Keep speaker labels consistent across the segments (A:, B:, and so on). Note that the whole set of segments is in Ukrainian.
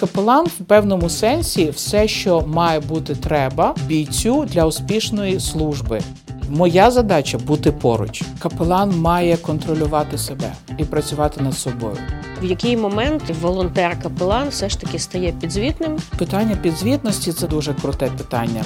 A: Капелан в певному сенсі все, що має бути треба бійцю для успішної служби. Моя задача бути поруч. Капелан має контролювати себе і працювати над собою.
B: В який момент волонтер-капелан все ж таки стає підзвітним?
A: Питання підзвітності це дуже круте питання.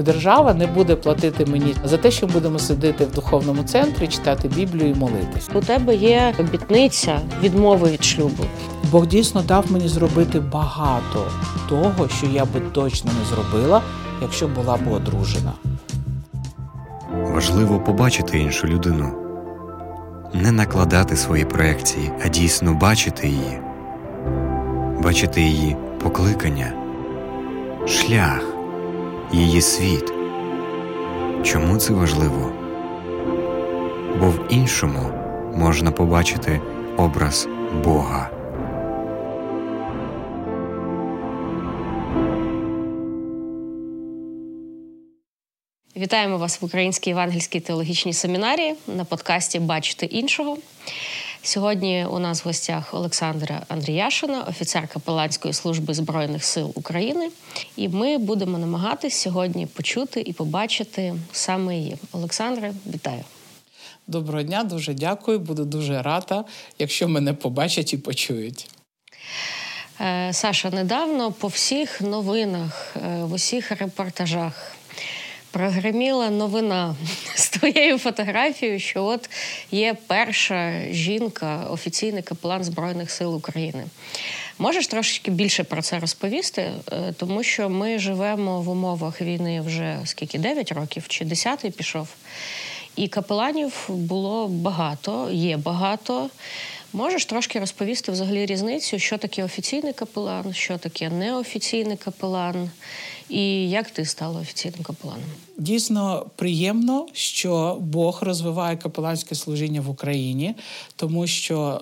A: Держава не буде платити мені за те, що будемо сидіти в духовному центрі, читати Біблію і молитись.
B: У тебе є обітниця відмови від шлюбу.
A: Бог дійсно дав мені зробити багато того, що я би точно не зробила, якщо була б одружена.
C: Важливо побачити іншу людину, не накладати свої проекції, а дійсно бачити її, бачити її покликання, шлях, її світ. Чому це важливо? Бо в іншому можна побачити образ Бога.
B: Вітаємо вас в Українській євангельській теологічній семінарії на подкасті Бачити іншого. Сьогодні у нас в гостях Олександра Андріяшина, офіцер Капеланської служби Збройних сил України. І ми будемо намагатись сьогодні почути і побачити саме її. Олександре, вітаю!
A: Доброго дня, дуже дякую. Буду дуже рада, якщо мене побачать і почують.
B: Е, Саша, недавно по всіх новинах, е, в усіх репортажах прогреміла новина з твоєю фотографією, що от є перша жінка, офіційний капелан Збройних сил України. Можеш трошечки більше про це розповісти, е, тому що ми живемо в умовах війни вже скільки 9 років чи 10 пішов. І капеланів було багато, є багато. Можеш трошки розповісти взагалі різницю, що таке офіційний капелан, що таке неофіційний капелан, і як ти стала офіційним капеланом?
A: Дійсно приємно, що Бог розвиває капеланське служіння в Україні, тому що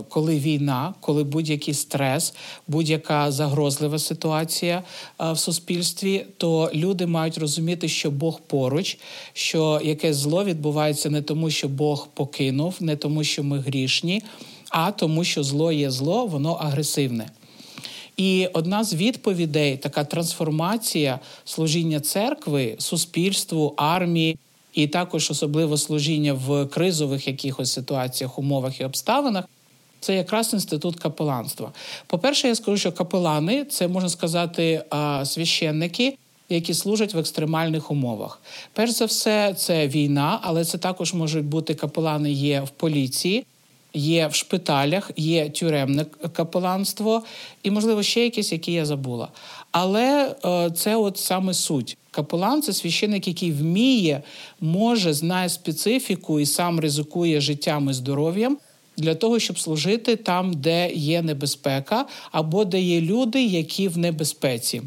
A: е, коли війна, коли будь-який стрес, будь-яка загрозлива ситуація е, в суспільстві, то люди мають розуміти, що Бог поруч, що якесь зло відбувається не тому, що Бог покинув, не тому, що ми грішні, а тому, що зло є зло, воно агресивне. І одна з відповідей така трансформація служіння церкви, суспільству, армії. І також особливо служіння в кризових якихось ситуаціях, умовах і обставинах. Це якраз інститут капеланства. По-перше, я скажу, що капелани це можна сказати священники, які служать в екстремальних умовах. Перш за все, це війна, але це також можуть бути капелани є в поліції є в шпиталях, є тюремне капеланство і, можливо, ще якісь, які я забула. Але е, це от саме суть. Капелан це священик, який вміє, може, знає специфіку і сам ризикує життям і здоров'ям. Для того щоб служити там, де є небезпека, або де є люди, які в небезпеці.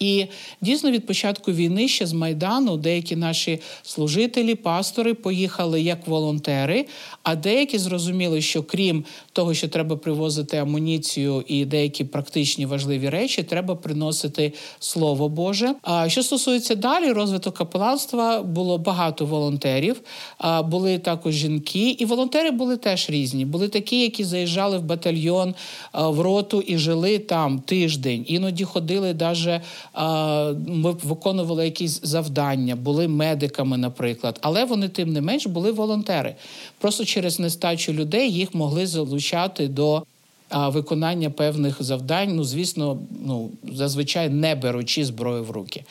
A: І дійсно від початку війни ще з Майдану деякі наші служителі, пастори поїхали як волонтери, а деякі зрозуміли, що крім того, що треба привозити амуніцію і деякі практичні важливі речі, треба приносити слово Боже. А що стосується далі, розвиток капеланства було багато волонтерів, а були також жінки, і волонтери були теж різні. Були такі, які заїжджали в батальйон в роту і жили там тиждень, іноді ходили навіть ми виконували якісь завдання, були медиками, наприклад, але вони тим не менш були волонтери. Просто через нестачу людей їх могли залучати до. Виконання певних завдань, ну звісно, ну зазвичай не беручи зброю в руки.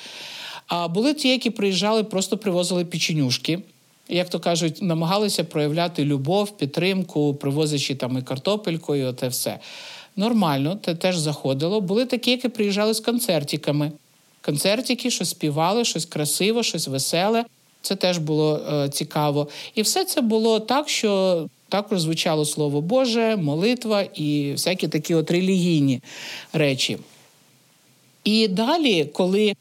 A: А були ті, які приїжджали, просто привозили печенюшки, як то кажуть, намагалися проявляти любов, підтримку, привозячи там і картопельку, і оте все нормально, це теж заходило. Були такі, які приїжджали з концертиками. Концертики, що співали, щось красиве, щось веселе. Це теж було е, цікаво. І все це було так, що також звучало слово Боже, молитва і всякі такі от релігійні речі. І далі, коли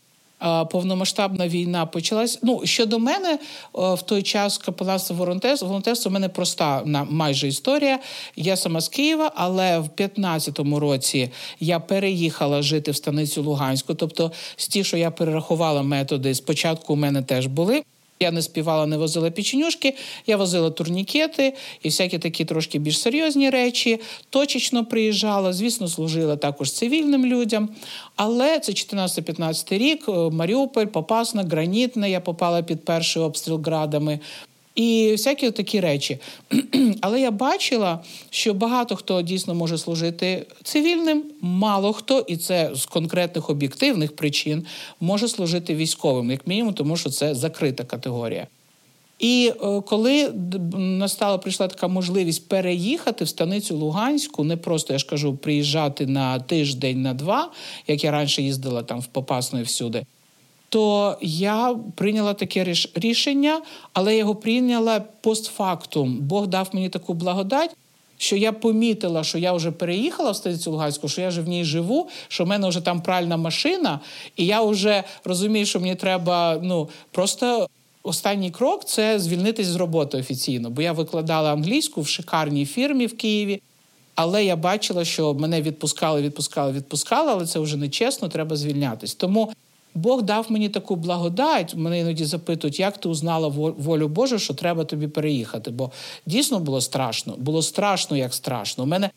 A: повномасштабна війна почалась. Ну щодо мене, в той час капеланство волонтерство, волонтерство в мене проста майже історія. Я сама з Києва, але в 15-му році я переїхала жити в станицю Луганську. Тобто, з ті, що я перерахувала методи, спочатку у мене теж були. Я не співала, не возила печенюшки, я возила турнікети і всякі такі трошки більш серйозні речі. Точечно приїжджала, звісно, служила також цивільним людям. Але це 14-15 рік, е, Маріуполь, Попасна, Гранітна. Я попала під перший обстріл градами. І всякі такі речі. Але я бачила, що багато хто дійсно може служити цивільним, мало хто, і це з конкретних об'єктивних причин може служити військовим, як мінімум, тому що це закрита категорія. І е, коли настала прийшла така можливість переїхати в станицю Луганську, не просто я ж кажу, приїжджати на тиждень на два, як я раніше їздила там в Попасну і всюди то я прийняла таке рішення, але його прийняла постфактум. Бог дав мені таку благодать. Що я помітила, що я вже переїхала в столицю Луганську, що я вже в ній живу, що в мене вже там пральна машина, і я вже розумію, що мені треба ну просто останній крок це звільнитись з роботи офіційно. Бо я викладала англійську в шикарній фірмі в Києві, але я бачила, що мене відпускали, відпускали, відпускали, але це вже не чесно, треба звільнятись. Тому Бог дав мені таку благодать. Мене іноді запитують, як ти узнала волю Божу, що треба тобі переїхати. Бо дійсно було страшно. Було страшно, як страшно. У мене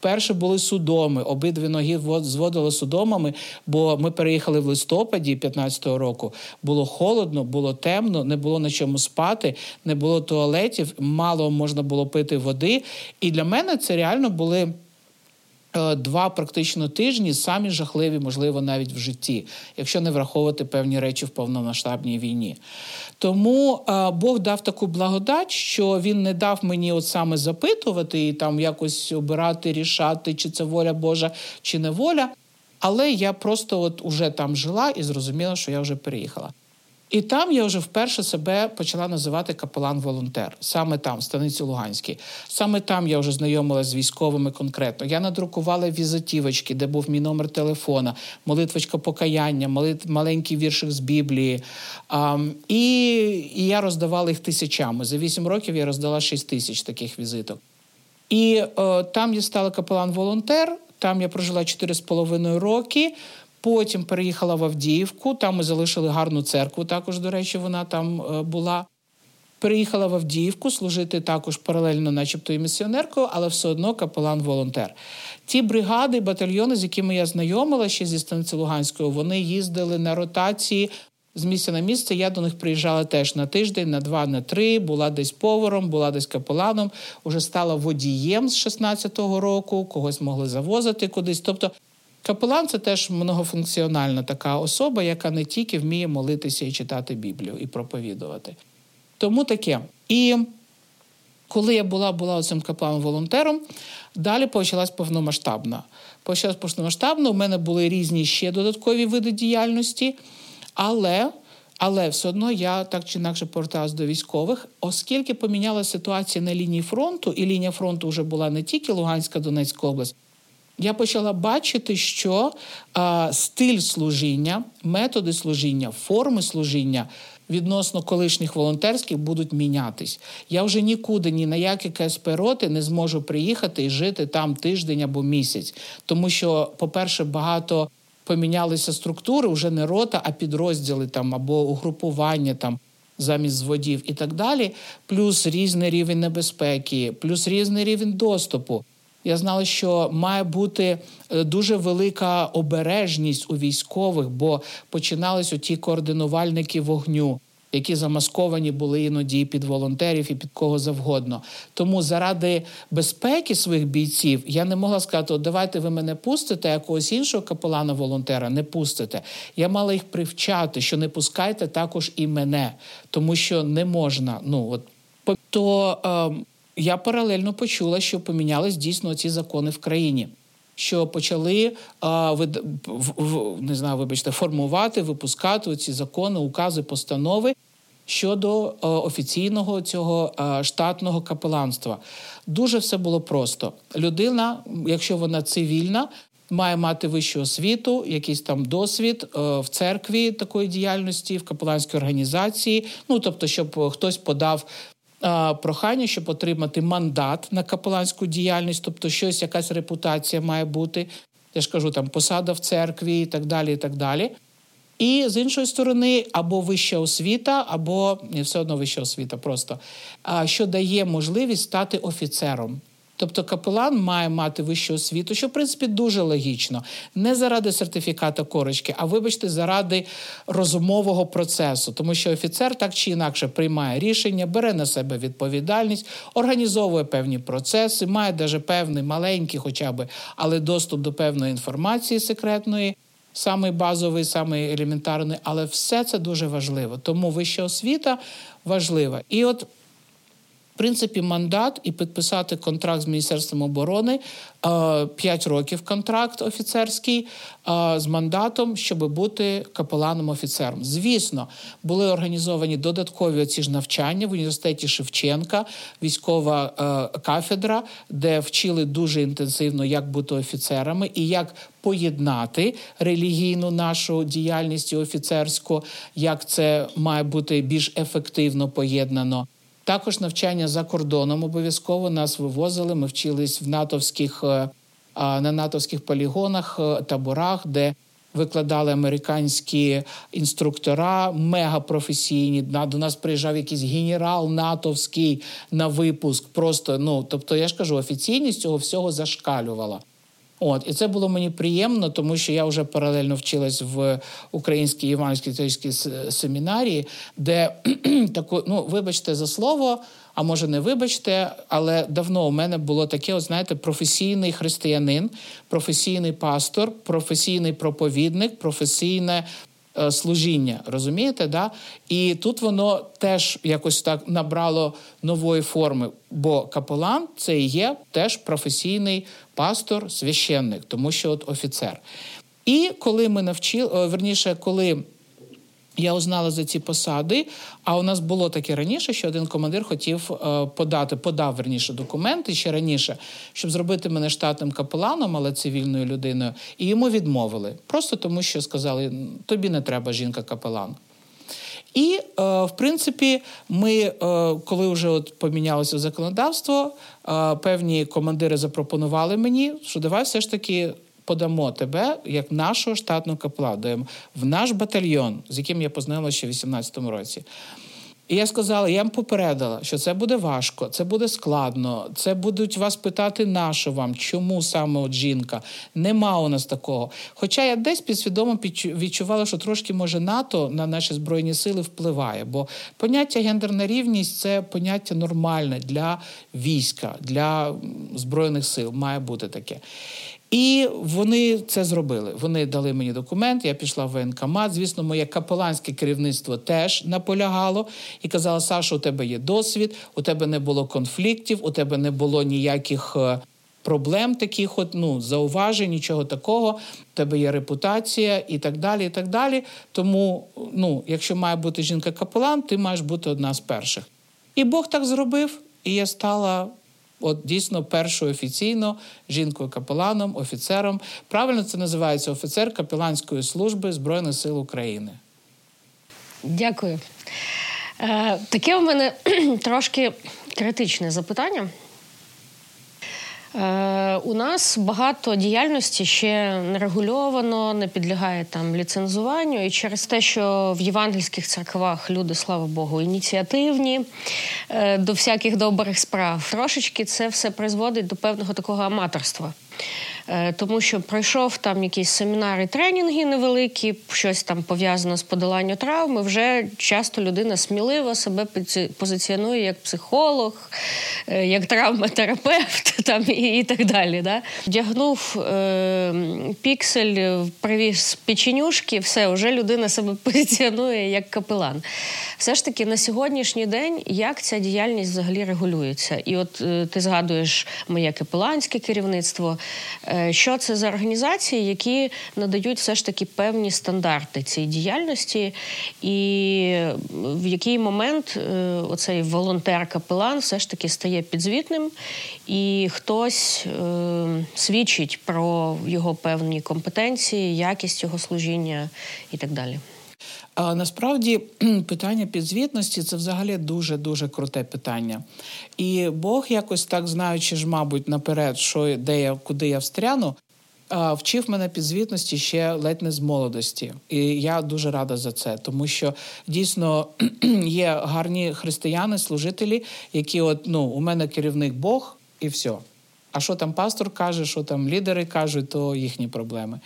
A: перше були судоми, обидві ноги зводили судомами, бо ми переїхали в листопаді 15-го року. Було холодно, було темно, не було на чому спати, не було туалетів, мало можна було пити води. І для мене це реально були. Е, два практично тижні самі жахливі, можливо, навіть в житті, якщо не враховувати певні речі в повномасштабній війні. Тому е, Бог дав таку благодать, що він не дав мені от саме запитувати і там якось обирати, рішати, чи це воля Божа, чи не воля. Але я просто от уже там жила і зрозуміла, що я вже переїхала. І там я вже вперше себе почала називати капелан-волонтер. Саме там, в станиці Луганській. Саме там я вже знайомилася з військовими конкретно. Я надрукувала візитівочки, де був мій номер телефона, молитвочка покаяння, молит... маленький віршик з Біблії. А, і, і я роздавала їх тисячами. За вісім років я роздала шість тисяч таких візиток. І о, е, там я стала капелан-волонтер. Там я прожила чотири з половиною роки. Потім переїхала в Авдіївку, там ми залишили гарну церкву. Також, до речі, вона там е, була. Переїхала в Авдіївку служити також паралельно, начебто, і місіонеркою, але все одно капелан-волонтер. Ті бригади, батальйони, з якими я знайомила ще зі станиці Луганської, вони їздили на ротації з місця на місце. Я до них приїжджала теж на тиждень, на два, на три. Була десь поваром, була десь капеланом. Уже стала водієм з 16-го року, когось могли завозити кудись. Тобто Капелан це теж многофункціональна така особа, яка не тільки вміє молитися і читати Біблію і проповідувати. Тому таке. І коли я була була цим капеланом-волонтером, далі почалась повномасштабна. Почалась повномасштабна, у мене були різні ще додаткові види діяльності, але але все одно я так чи інакше поверталася до військових, оскільки помінялася ситуація на лінії фронту, і лінія фронту вже була не тільки Луганська, Донецька область, я почала бачити, що а, стиль служіння, методи служіння, форми служіння відносно колишніх волонтерських будуть мінятись. Я вже нікуди, ні на які КСП роти не зможу приїхати і жити там тиждень або місяць. Тому що, по-перше, багато помінялися структури, вже не рота, а підрозділи там або угрупування там. Замість зводів і так далі, плюс різний рівень небезпеки, плюс різний рівень доступу. Я знала, що має бути е, дуже велика обережність у військових, бо починались оті координувальники вогню. Які замасковані були іноді під волонтерів і під кого завгодно. Тому заради безпеки своїх бійців я не могла сказати, О, давайте ви мене пустите, якогось іншого капелана-волонтера не пустите. Я мала їх привчати, що не пускайте також і мене, тому що не можна. Ну от то е, я паралельно почула, що помінялись дійсно ці закони в країні. Що почали а, вид, в, не знаю, вибачте, формувати, випускати ці закони, укази, постанови щодо а, офіційного цього а, штатного капеланства. Дуже все було просто. Людина, якщо вона цивільна, має мати вищу освіту, якийсь там досвід в церкві такої діяльності, в капеланській організації. Ну тобто, щоб хтось подав прохання, щоб отримати мандат на капеланську діяльність, тобто щось, якась репутація має бути. Я ж кажу, там посада в церкві і так далі. і так далі. І з іншої сторони, або вища освіта, або не все одно вища освіта, просто що дає можливість стати офіцером. Тобто капелан має мати вищу освіту, що в принципі дуже логічно, не заради сертифіката корочки, а вибачте, заради розумового процесу, тому що офіцер так чи інакше приймає рішення, бере на себе відповідальність, організовує певні процеси, має даже певний маленький, хоча б, але доступ до певної інформації секретної. Самий базовий, самий елементарний, але все це дуже важливо. Тому вища освіта важлива. І от принципі, мандат і підписати контракт з міністерством оборони 5 років контракт офіцерський з мандатом, щоб бути капеланом офіцером. Звісно, були організовані додаткові оці ж навчання в університеті Шевченка, військова кафедра, де вчили дуже інтенсивно, як бути офіцерами і як поєднати релігійну нашу діяльність офіцерську, як це має бути більш ефективно поєднано. Також навчання за кордоном обов'язково нас вивозили. Ми вчились в натовських е, на натовських полігонах, е, таборах, де викладали американські інструктора, мегапрофесійні. До нас приїжджав якийсь генерал натовський на випуск. Просто ну тобто, я ж кажу, офіційність цього всього зашкалювала. От і це було мені приємно, тому що я вже паралельно вчилась в українській іванській теоретичній семінарії, де таку, ну вибачте за слово, а може не вибачте, але давно у мене було таке, от, знаєте, професійний християнин, професійний пастор, професійний проповідник, професійне. Е, служіння, розумієте, да? І тут воно теж якось так набрало нової форми, бо капелан це і є теж професійний пастор, священник, тому що от офіцер. І коли ми навчили, верніше, коли я узнала за ці посади, а у нас було таке раніше, що один командир хотів е, подати, подав верніше документи ще раніше, щоб зробити мене штатним капеланом, але цивільною людиною, і йому відмовили. Просто тому, що сказали: тобі не треба жінка-капелан. І, е, в принципі, ми, е, коли вже от помінялося законодавство, е, певні командири запропонували мені, що давай все ж таки. Подамо тебе як нашого штатного капла, в наш батальйон, з яким я познайомилася ще в 18-му році. І я сказала, я вам попередила, що це буде важко, це буде складно, це будуть вас питати, на вам, чому саме от жінка. Нема у нас такого. Хоча я десь підсвідомо відчувала, що трошки може НАТО на наші збройні сили впливає, бо поняття гендерна рівність це поняття нормальне для війська, для збройних сил. Має бути таке. І вони це зробили. Вони дали мені документ. Я пішла в воєнкомат. Звісно, моє капеланське керівництво теж наполягало і казало: Саша, у тебе є досвід, у тебе не було конфліктів, у тебе не було ніяких. Е, проблем таких, от, ну, зауважень, нічого такого, у тебе є репутація і так далі. і так далі. Тому, ну, якщо має бути жінка-капелан, ти маєш бути одна з перших. І Бог так зробив, і я стала от дійсно першою офіційно жінкою капеланом, офіцером. Правильно це називається офіцер капеланської служби Збройних сил України.
B: Дякую. Е, Таке у мене трошки критичне запитання. Е, у нас багато діяльності ще не регульовано, не підлягає там ліцензуванню. І через те, що в євангельських церквах люди, слава Богу, ініціативні е, до всяких добрих справ, трошечки це все призводить до певного такого аматорства. Е, тому що пройшов там якісь семінари, тренінги невеликі, щось там пов'язано з подоланням травми. Вже часто людина сміливо себе позиціонує як психолог, е, як травматерапевт там і, і так далі. Да? Вдягнув е, піксель, привіз печенюшки, все, вже людина себе позиціонує як капелан. Все ж таки, на сьогоднішній день як ця діяльність взагалі регулюється? І от е, ти згадуєш моє капеланське керівництво. Е, що це за організації, які надають все ж таки певні стандарти цій діяльності, і в який момент е, оцей волонтер-капелан все ж таки стає підзвітним, і хтось е, свідчить про його певні компетенції, якість його служіння і так далі.
A: А насправді питання підзвітності це взагалі дуже дуже круте питання. І Бог якось так знаючи ж, мабуть, наперед, що де я куди я встряну, вчив мене підзвітності ще ледь не з молодості, і я дуже рада за це, тому що дійсно є гарні християни, служителі, які от ну у мене керівник Бог і все. А що там пастор каже, що там лідери кажуть, то їхні проблеми.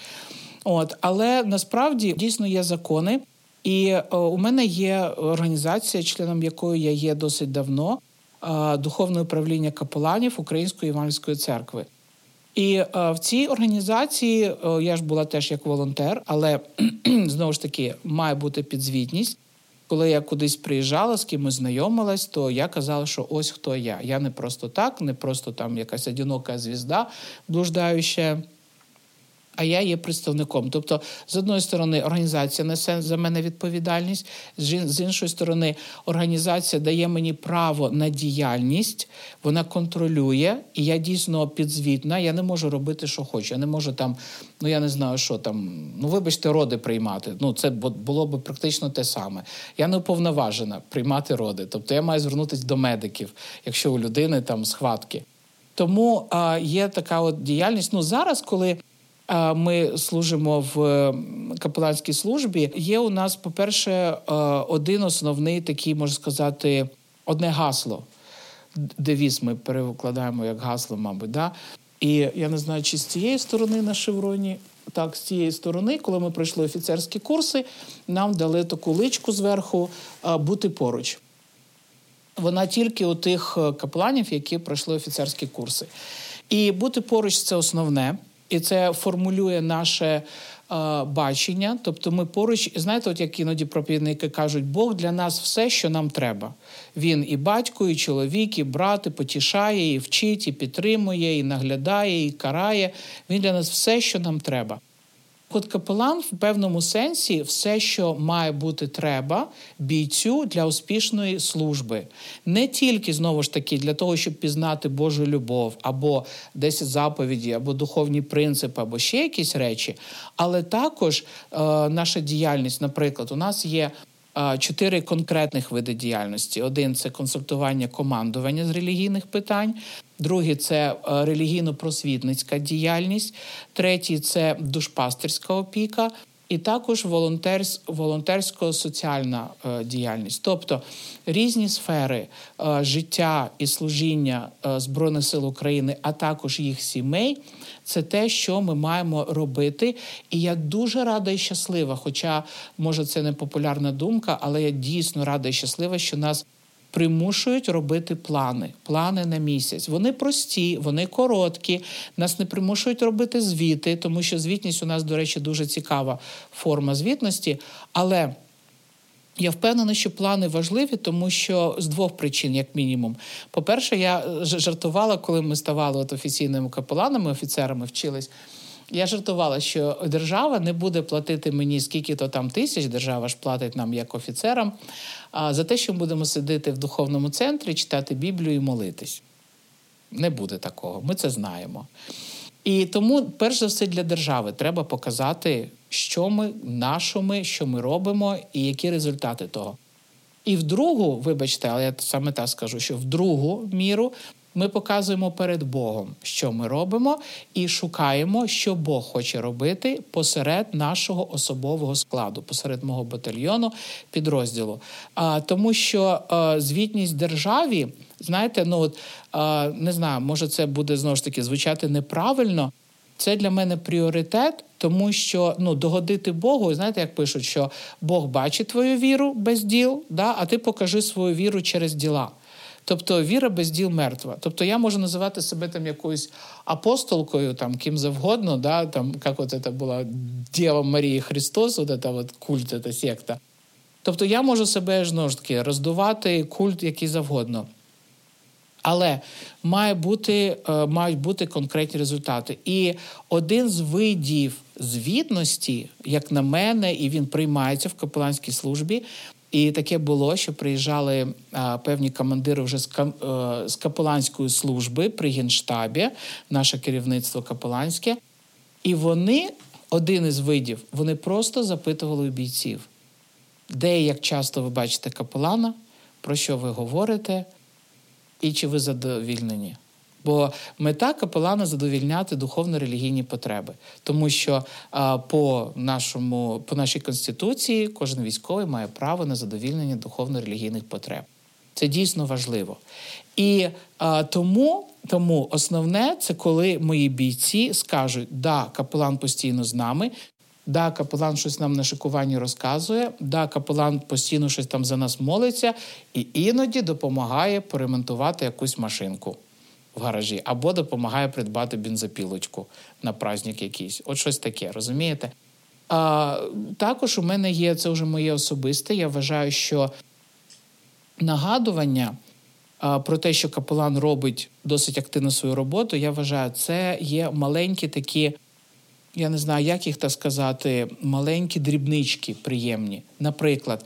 A: От, але насправді дійсно є закони, і у мене є організація, членом якої я є досить давно, о, духовне управління капеланів Української Іванівської церкви. І е, в цій організації е, я ж була теж як волонтер, але знову ж таки має бути підзвітність. Коли я кудись приїжджала, з кимось знайомилась, то я казала, що ось хто я. Я не просто так, не просто там якась одинока звізда блуждаюча а я є представником. Тобто, з одної сторони, організація несе за мене відповідальність, з іншої сторони, організація дає мені право на діяльність, вона контролює, і я дійсно підзвітна. Я не можу робити, що хочу. Я не можу там, ну я не знаю, що там. Ну, вибачте, роди приймати. Ну, це було б практично те саме. Я не уповноважена приймати роди. Тобто я маю звернутися до медиків, якщо у людини там схватки. Тому а, є така от діяльність. Ну зараз, коли ми служимо в капеланській службі. Є у нас, по-перше, один основний такий, можна сказати, одне гасло. Девіз ми перекладаємо як гасло, мабуть. Да? І я не знаю, чи з цієї сторони на шевроні. Так, з цієї сторони, коли ми пройшли офіцерські курси, нам дали таку личку зверху бути поруч. Вона тільки у тих е, капеланів, які пройшли офіцерські курси. І бути поруч це основне і це формулює наше е, бачення. Тобто, ми поруч, знаєте, от як іноді проповідники кажуть, Бог для нас все, що нам треба. Він і батько, і чоловік, і брат, і потішає, і вчить, і підтримує, і наглядає, і карає. Він для нас все, що нам треба. От капелан в певному сенсі все, що має бути треба бійцю для успішної служби, не тільки знову ж таки для того, щоб пізнати Божу любов, або 10 заповіді, або духовні принципи, або ще якісь речі, але також е, наша діяльність, наприклад, у нас є. Чотири конкретних види діяльності: один це консультування командування з релігійних питань, Другий це е, релігійно-просвітницька діяльність, третій це душпастерська опіка, і також волонтерсь, волонтерсько-соціальна е, діяльність, тобто різні сфери е, життя і служіння Збройних сил України, а також їх сімей. Це те, що ми маємо робити. І я дуже рада і щаслива. Хоча, може, це не популярна думка, але я дійсно рада і щаслива, що нас примушують робити плани, плани на місяць. Вони прості, вони короткі. Нас не примушують робити звіти, тому що звітність у нас, до речі, дуже цікава форма звітності. Але я впевнена, що плани важливі, тому що з двох причин, як мінімум. По-перше, я жартувала, коли ми ставали от офіційними капеланами, офіцерами вчились. Я жартувала, що держава не буде платити мені скільки то там тисяч, держава ж платить нам як офіцерам, а за те, що ми будемо сидіти в духовному центрі, читати Біблію і молитись. Не буде такого, ми це знаємо. І тому, перш за все, для держави треба показати, що ми, на що ми, що ми робимо, і які результати того. І в другу, вибачте, але я саме так скажу, що в другу міру ми показуємо перед Богом, що ми робимо, і шукаємо, що Бог хоче робити посеред нашого особового складу, посеред мого батальйону, підрозділу. А, Тому що а, звітність державі, знаєте, ну от а, не знаю, може це буде знову ж таки звучати неправильно. Це для мене пріоритет, тому що ну догодити Богу, знаєте, як пишуть, що Бог бачить твою віру без діл, да, а ти покажи свою віру через діла. Тобто віра без діл мертва. Тобто я можу називати себе там якоюсь апостолкою, там ким завгодно, да, там, як от це була Дєва Марії Христос, от це от культ, ця секта. Тобто я можу себе ж таки роздувати культ який завгодно. Але має бути, е, мають бути конкретні результати. І один з видів звітності, як на мене, і він приймається в капеланській службі, і таке було, що приїжджали а, певні командири вже з, а, е, з капеланської служби при генштабі, наше керівництво капеланське. І вони, один із видів, вони просто запитували у бійців, де і як часто ви бачите капелана, про що ви говорите, і чи ви задовільнені. Бо мета капелана задовільняти духовно-релігійні потреби, тому що а, по нашому по нашій конституції кожен військовий має право на задовільнення духовно-релігійних потреб. Це дійсно важливо. І а, тому тому основне це коли мої бійці скажуть, да, капелан постійно з нами. Да, капелан щось нам на шикуванні розказує, да, капелан постійно щось там за нас молиться і іноді допомагає поремонтувати якусь машинку в гаражі, або допомагає придбати бензопілочку на праздник якийсь. От щось таке, розумієте? А, Також у мене є це вже моє особисте. Я вважаю, що нагадування а, про те, що капелан робить досить активно свою роботу, я вважаю, це є маленькі такі. Я не знаю, як їх так сказати, маленькі дрібнички приємні. Наприклад,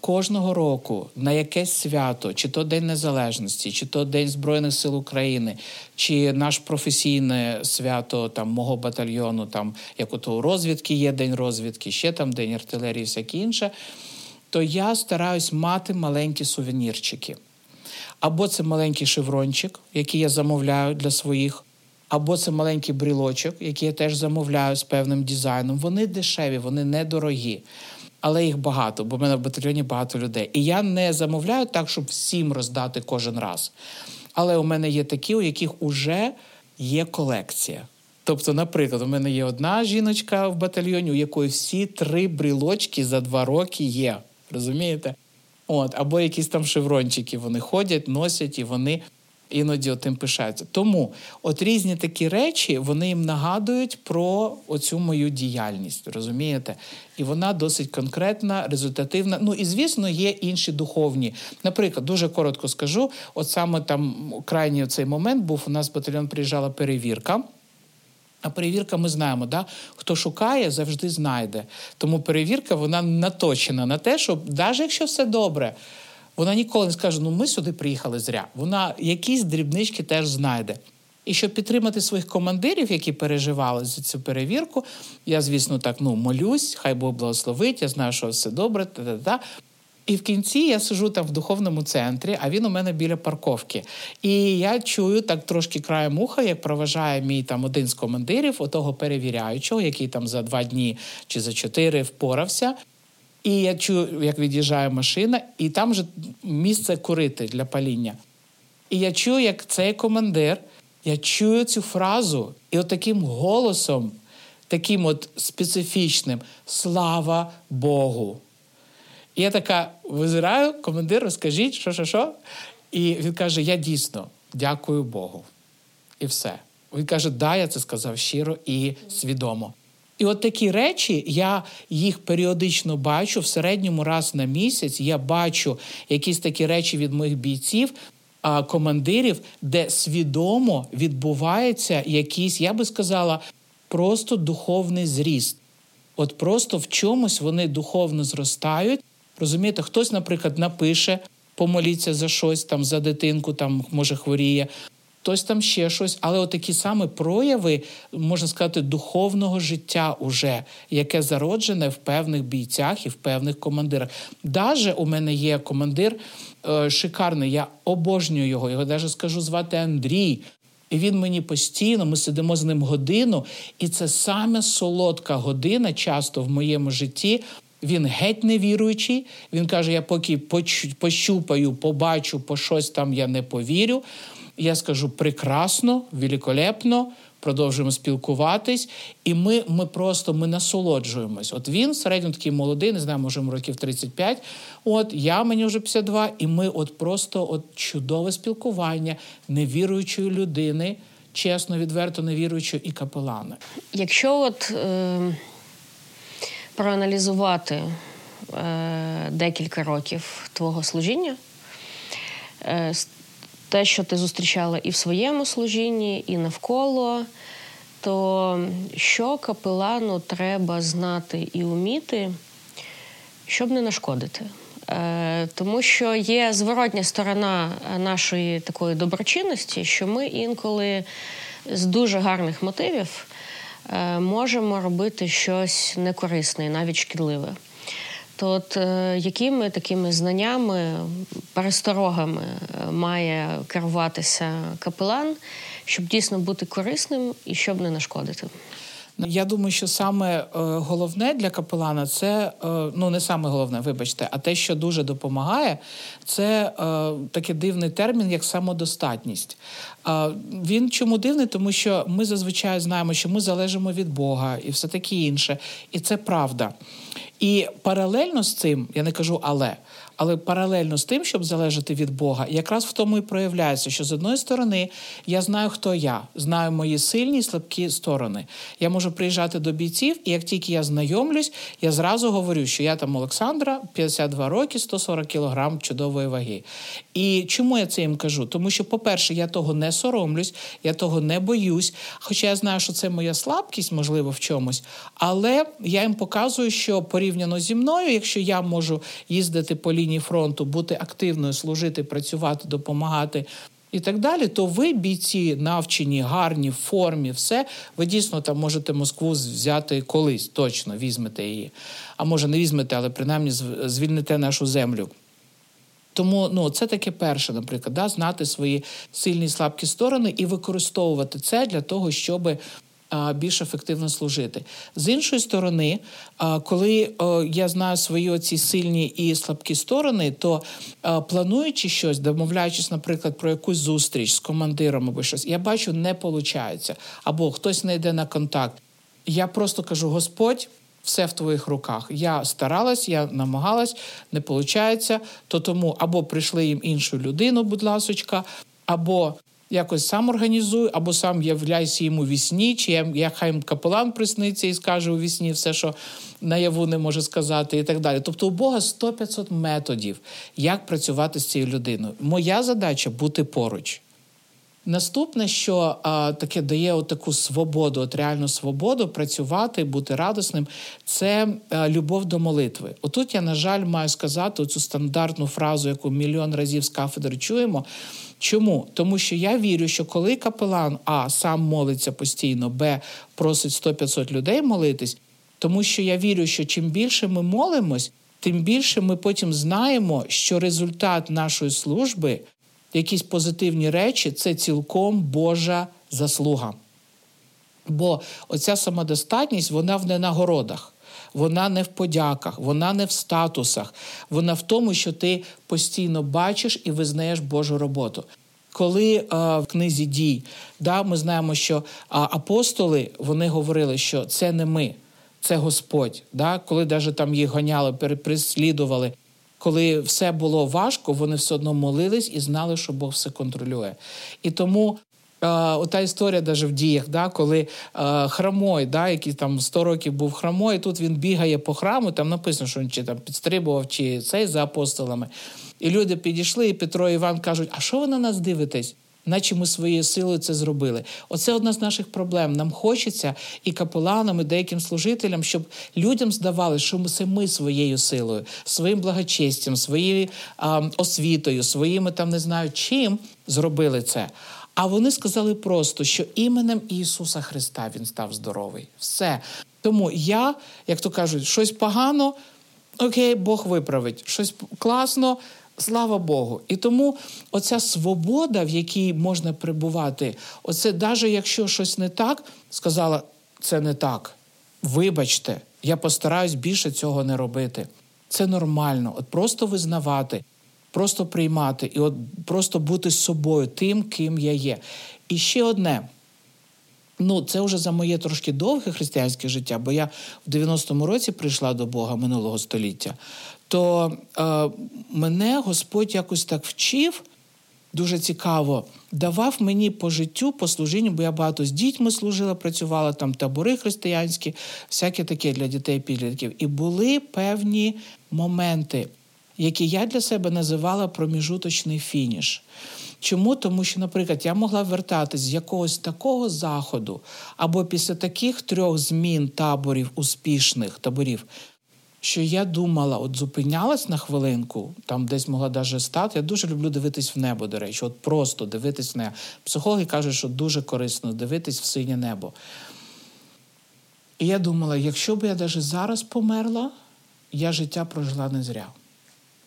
A: кожного року на якесь свято, чи то День Незалежності, чи то День Збройних сил України, чи наш професійне свято там мого батальйону, там як ото у розвідки є день розвідки, ще там день артилерії, всяке інше, то я стараюсь мати маленькі сувенірчики. Або це маленький шеврончик, який я замовляю для своїх. Або це маленький брілочок, який я теж замовляю з певним дизайном. Вони дешеві, вони недорогі але їх багато, бо в мене в батальйоні багато людей. І я не замовляю так, щоб всім роздати кожен раз. Але у мене є такі, у яких вже є колекція. Тобто, наприклад, у мене є одна жіночка в батальйоні, у якої всі три брілочки за два роки є. Розумієте? От, Або якісь там шеврончики вони ходять, носять і вони іноді тим пишаються. Тому от різні такі речі вони їм нагадують про оцю мою діяльність, розумієте? І вона досить конкретна, результативна. Ну і звісно, є інші духовні. Наприклад, дуже коротко скажу: от саме там крайній цей момент був у нас батальйон приїжджала перевірка. А перевірка, ми знаємо, да? хто шукає, завжди знайде. Тому перевірка вона наточена на те, щоб навіть якщо все добре, вона ніколи не скаже, ну ми сюди приїхали зря. Вона якісь дрібнички теж знайде. І щоб підтримати своїх командирів, які переживали за цю перевірку, я, звісно, так ну молюсь, хай Бог благословить, я знаю, що все добре. та-та-та. І в кінці я сижу там в духовному центрі, а він у мене біля парковки. І я чую так трошки краєм уха, як проважає мій там один з командирів, отого перевіряючого, який там за два дні чи за чотири впорався. І я чую, як від'їжджає машина, і там же місце курити для паління. І я чую, як цей командир, я чую цю фразу, і от таким голосом, таким от специфічним Слава Богу. І я така визираю, командир, розкажіть, що, що, що. І він каже: Я дійсно дякую Богу. І все. Він каже, да, я це сказав щиро і свідомо. І от такі речі я їх періодично бачу в середньому раз на місяць. Я бачу якісь такі речі від моїх бійців. Командирів, де свідомо відбувається якийсь, я би сказала, просто духовний зріст. От просто в чомусь вони духовно зростають. Розумієте, хтось, наприклад, напише, помоліться за щось там, за дитинку, там може хворіє хтось там ще щось, але отакі саме прояви, можна сказати, духовного життя, уже, яке зароджене в певних бійцях і в певних командирах. Даже у мене є командир е, шикарний, я обожнюю його. Його навіть скажу звати Андрій. І він мені постійно, ми сидимо з ним годину, і це саме солодка година, часто в моєму житті. Він геть невіруючий. Він каже: я поки пощупаю, побачу, по щось там я не повірю я скажу прекрасно, великолепно, продовжуємо спілкуватись, і ми ми просто ми насолоджуємось. От він середньо такий молодий, не знаю, може років 35, От я мені вже 52, і ми от просто от чудове спілкування невіруючої людини, чесно, відверто невіруючої і капелана.
B: Якщо от е, проаналізувати е, декілька років твого служіння. Е, те, що ти зустрічала і в своєму служінні, і навколо, то що капелану треба знати і вміти, щоб не нашкодити. Е, тому що є зворотня сторона нашої такої доброчинності, що ми інколи з дуже гарних мотивів е, можемо робити щось некорисне і навіть шкідливе. То от е, якими такими знаннями, пересторогами е, має керуватися капелан, щоб дійсно бути корисним і щоб не нашкодити?
A: Я думаю, що саме е, головне для капелана це ну не саме головне, вибачте, а те, що дуже допомагає, це такий дивний термін, як самодостатність. Він чому дивний, тому що ми зазвичай знаємо, що ми залежимо від Бога і все таке інше, і це правда. І паралельно з цим я не кажу але. Але паралельно з тим, щоб залежати від Бога, якраз в тому і проявляється, що з одної сторони я знаю, хто я, знаю мої сильні і слабкі сторони. Я можу приїжджати до бійців, і як тільки я знайомлюсь, я зразу говорю, що я там Олександра, 52 роки, 140 кілограм чудової ваги. І чому я це їм кажу? Тому що, по-перше, я того не соромлюсь, я того не боюсь. Хоча я знаю, що це моя слабкість, можливо, в чомусь, але я їм показую, що порівняно зі мною, якщо я можу їздити по лінії лінії фронту, бути активною, служити, працювати, допомагати. І так далі, то ви, бійці, навчені, гарні, в формі, все, ви дійсно там можете Москву взяти колись, точно візьмете її. А може не візьмете, але принаймні звільните нашу землю. Тому ну, це таке перше, наприклад, да, знати свої сильні і слабкі сторони і використовувати це для того, щоб більш ефективно служити. З іншої сторони, коли я знаю свої оці сильні і слабкі сторони, то плануючи щось, домовляючись, наприклад, про якусь зустріч з командиром або щось, я бачу, не виходить, або хтось не йде на контакт. Я просто кажу: Господь. Все в твоїх руках. Я старалась, я намагалась, не виходить, то тому або прийшли їм іншу людину, будь ласочка, або якось сам організую, або сам являйся йому вісні, чи я, я хай капелан присниться і скаже у вісні все, що наяву не може сказати, і так далі. Тобто у Бога 100-500 методів, як працювати з цією людиною. Моя задача бути поруч. Наступне, що а, таке дає таку свободу, от реальну свободу працювати, бути радісним, це а, любов до молитви. Отут я, на жаль, маю сказати цю стандартну фразу, яку мільйон разів з кафедри чуємо. Чому? Тому що я вірю, що коли капелан А сам молиться постійно, Б просить 100-500 людей молитись, тому що я вірю, що чим більше ми молимось, тим більше ми потім знаємо, що результат нашої служби, якісь позитивні речі, це цілком Божа заслуга. Бо оця самодостатність, вона в ненагородах. Вона не в подяках, вона не в статусах, вона в тому, що ти постійно бачиш і визнаєш Божу роботу. Коли а, в книзі дій да, ми знаємо, що апостоли вони говорили, що це не ми, це Господь. Да? Коли навіть там їх гоняли, переслідували, коли все було важко, вони все одно молились і знали, що Бог все контролює. І тому Ота історія даже в діях, да, коли е, храмой, да, який там 100 років був храмой, тут він бігає по храму, там написано, що він чи там підстрибував, чи цей за апостолами. І люди підійшли, і Петро і Іван кажуть: А що ви на нас дивитесь? Наче ми своєю силою це зробили. Оце одна з наших проблем. Нам хочеться і капеланам, і деяким служителям, щоб людям здавали, що це ми своєю силою, своїм благочестям, своєю а, освітою, своїми там не знаю чим зробили це. А вони сказали просто, що іменем Ісуса Христа Він став здоровий. Все. Тому я, як то кажуть, щось погано, окей, Бог виправить, щось класно. Слава Богу. І тому оця свобода, в якій можна перебувати, оце, навіть якщо щось не так, сказала, це не так. Вибачте, я постараюсь більше цього не робити. Це нормально, от просто визнавати просто приймати і от просто бути собою, тим, ким я є. І ще одне. Ну, це вже за моє трошки довге християнське життя, бо я в 90-му році прийшла до Бога минулого століття. То е, мене Господь якось так вчив, дуже цікаво, давав мені по життю, по служінню, бо я багато з дітьми служила, працювала там табори християнські, всяке таке для дітей підлітків. І були певні моменти, які я для себе називала проміжуточний фініш. Чому? Тому що, наприклад, я могла вертатись з якогось такого заходу, або після таких трьох змін таборів, успішних таборів, що я думала, от зупинялась на хвилинку, там десь могла даже стати. Я дуже люблю дивитись в небо, до речі, от просто дивитись в небо. Психологи кажуть, що дуже корисно дивитись в синє небо. І я думала, якщо б я навіть зараз померла, я життя прожила не зря.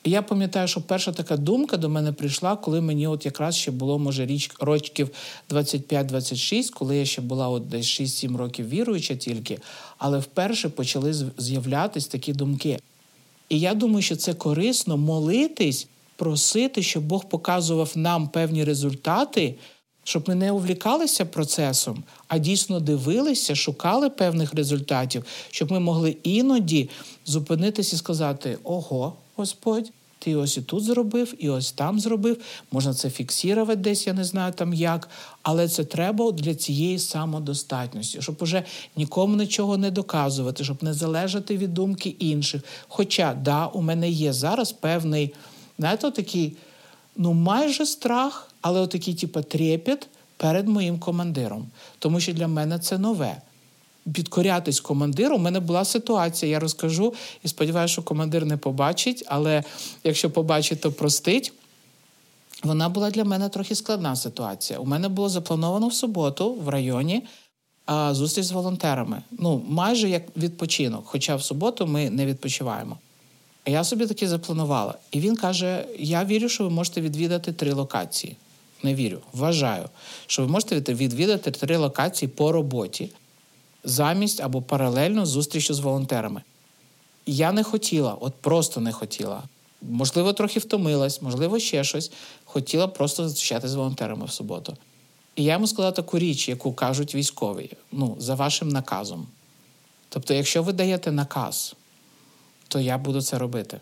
A: І я пам'ятаю, що перша така думка до мене прийшла, коли мені от якраз ще було, може, річ років 25-26, коли я ще була от десь 6-7 років віруюча тільки, але вперше почали з'являтися такі думки. І я думаю, що це корисно молитись, просити, щоб Бог показував нам певні результати, щоб ми не увлікалися процесом, а дійсно дивилися, шукали певних результатів, щоб ми могли іноді зупинитися і сказати: Ого, Господь! Ти ось і тут зробив, і ось там зробив. Можна це фіксувати десь, я не знаю там як, але це треба для цієї самодостатності, щоб уже нікому нічого не доказувати, щоб не залежати від думки інших. Хоча, да, у мене є зараз певний, знаєте, такий, ну майже страх, але отакий, типу, трепет перед моїм командиром. Тому що для мене це нове підкорятись командиру. У мене була ситуація, я розкажу і сподіваюся, що командир не побачить, але якщо побачить, то простить. Вона була для мене трохи складна ситуація. У мене було заплановано в суботу в районі зустріч з волонтерами. Ну, майже як відпочинок, хоча в суботу ми не відпочиваємо. А я собі таки запланувала. І він каже: Я вірю, що ви можете відвідати три локації. Не вірю, вважаю, що ви можете відвідати три локації по роботі замість або паралельно зустрічі з волонтерами. Я не хотіла, от просто не хотіла. Можливо, трохи втомилась, можливо, ще щось. Хотіла просто зустрічатися з волонтерами в суботу. І я йому сказала таку річ, яку кажуть військові, ну, за вашим наказом. Тобто, якщо ви даєте наказ, то я буду це робити.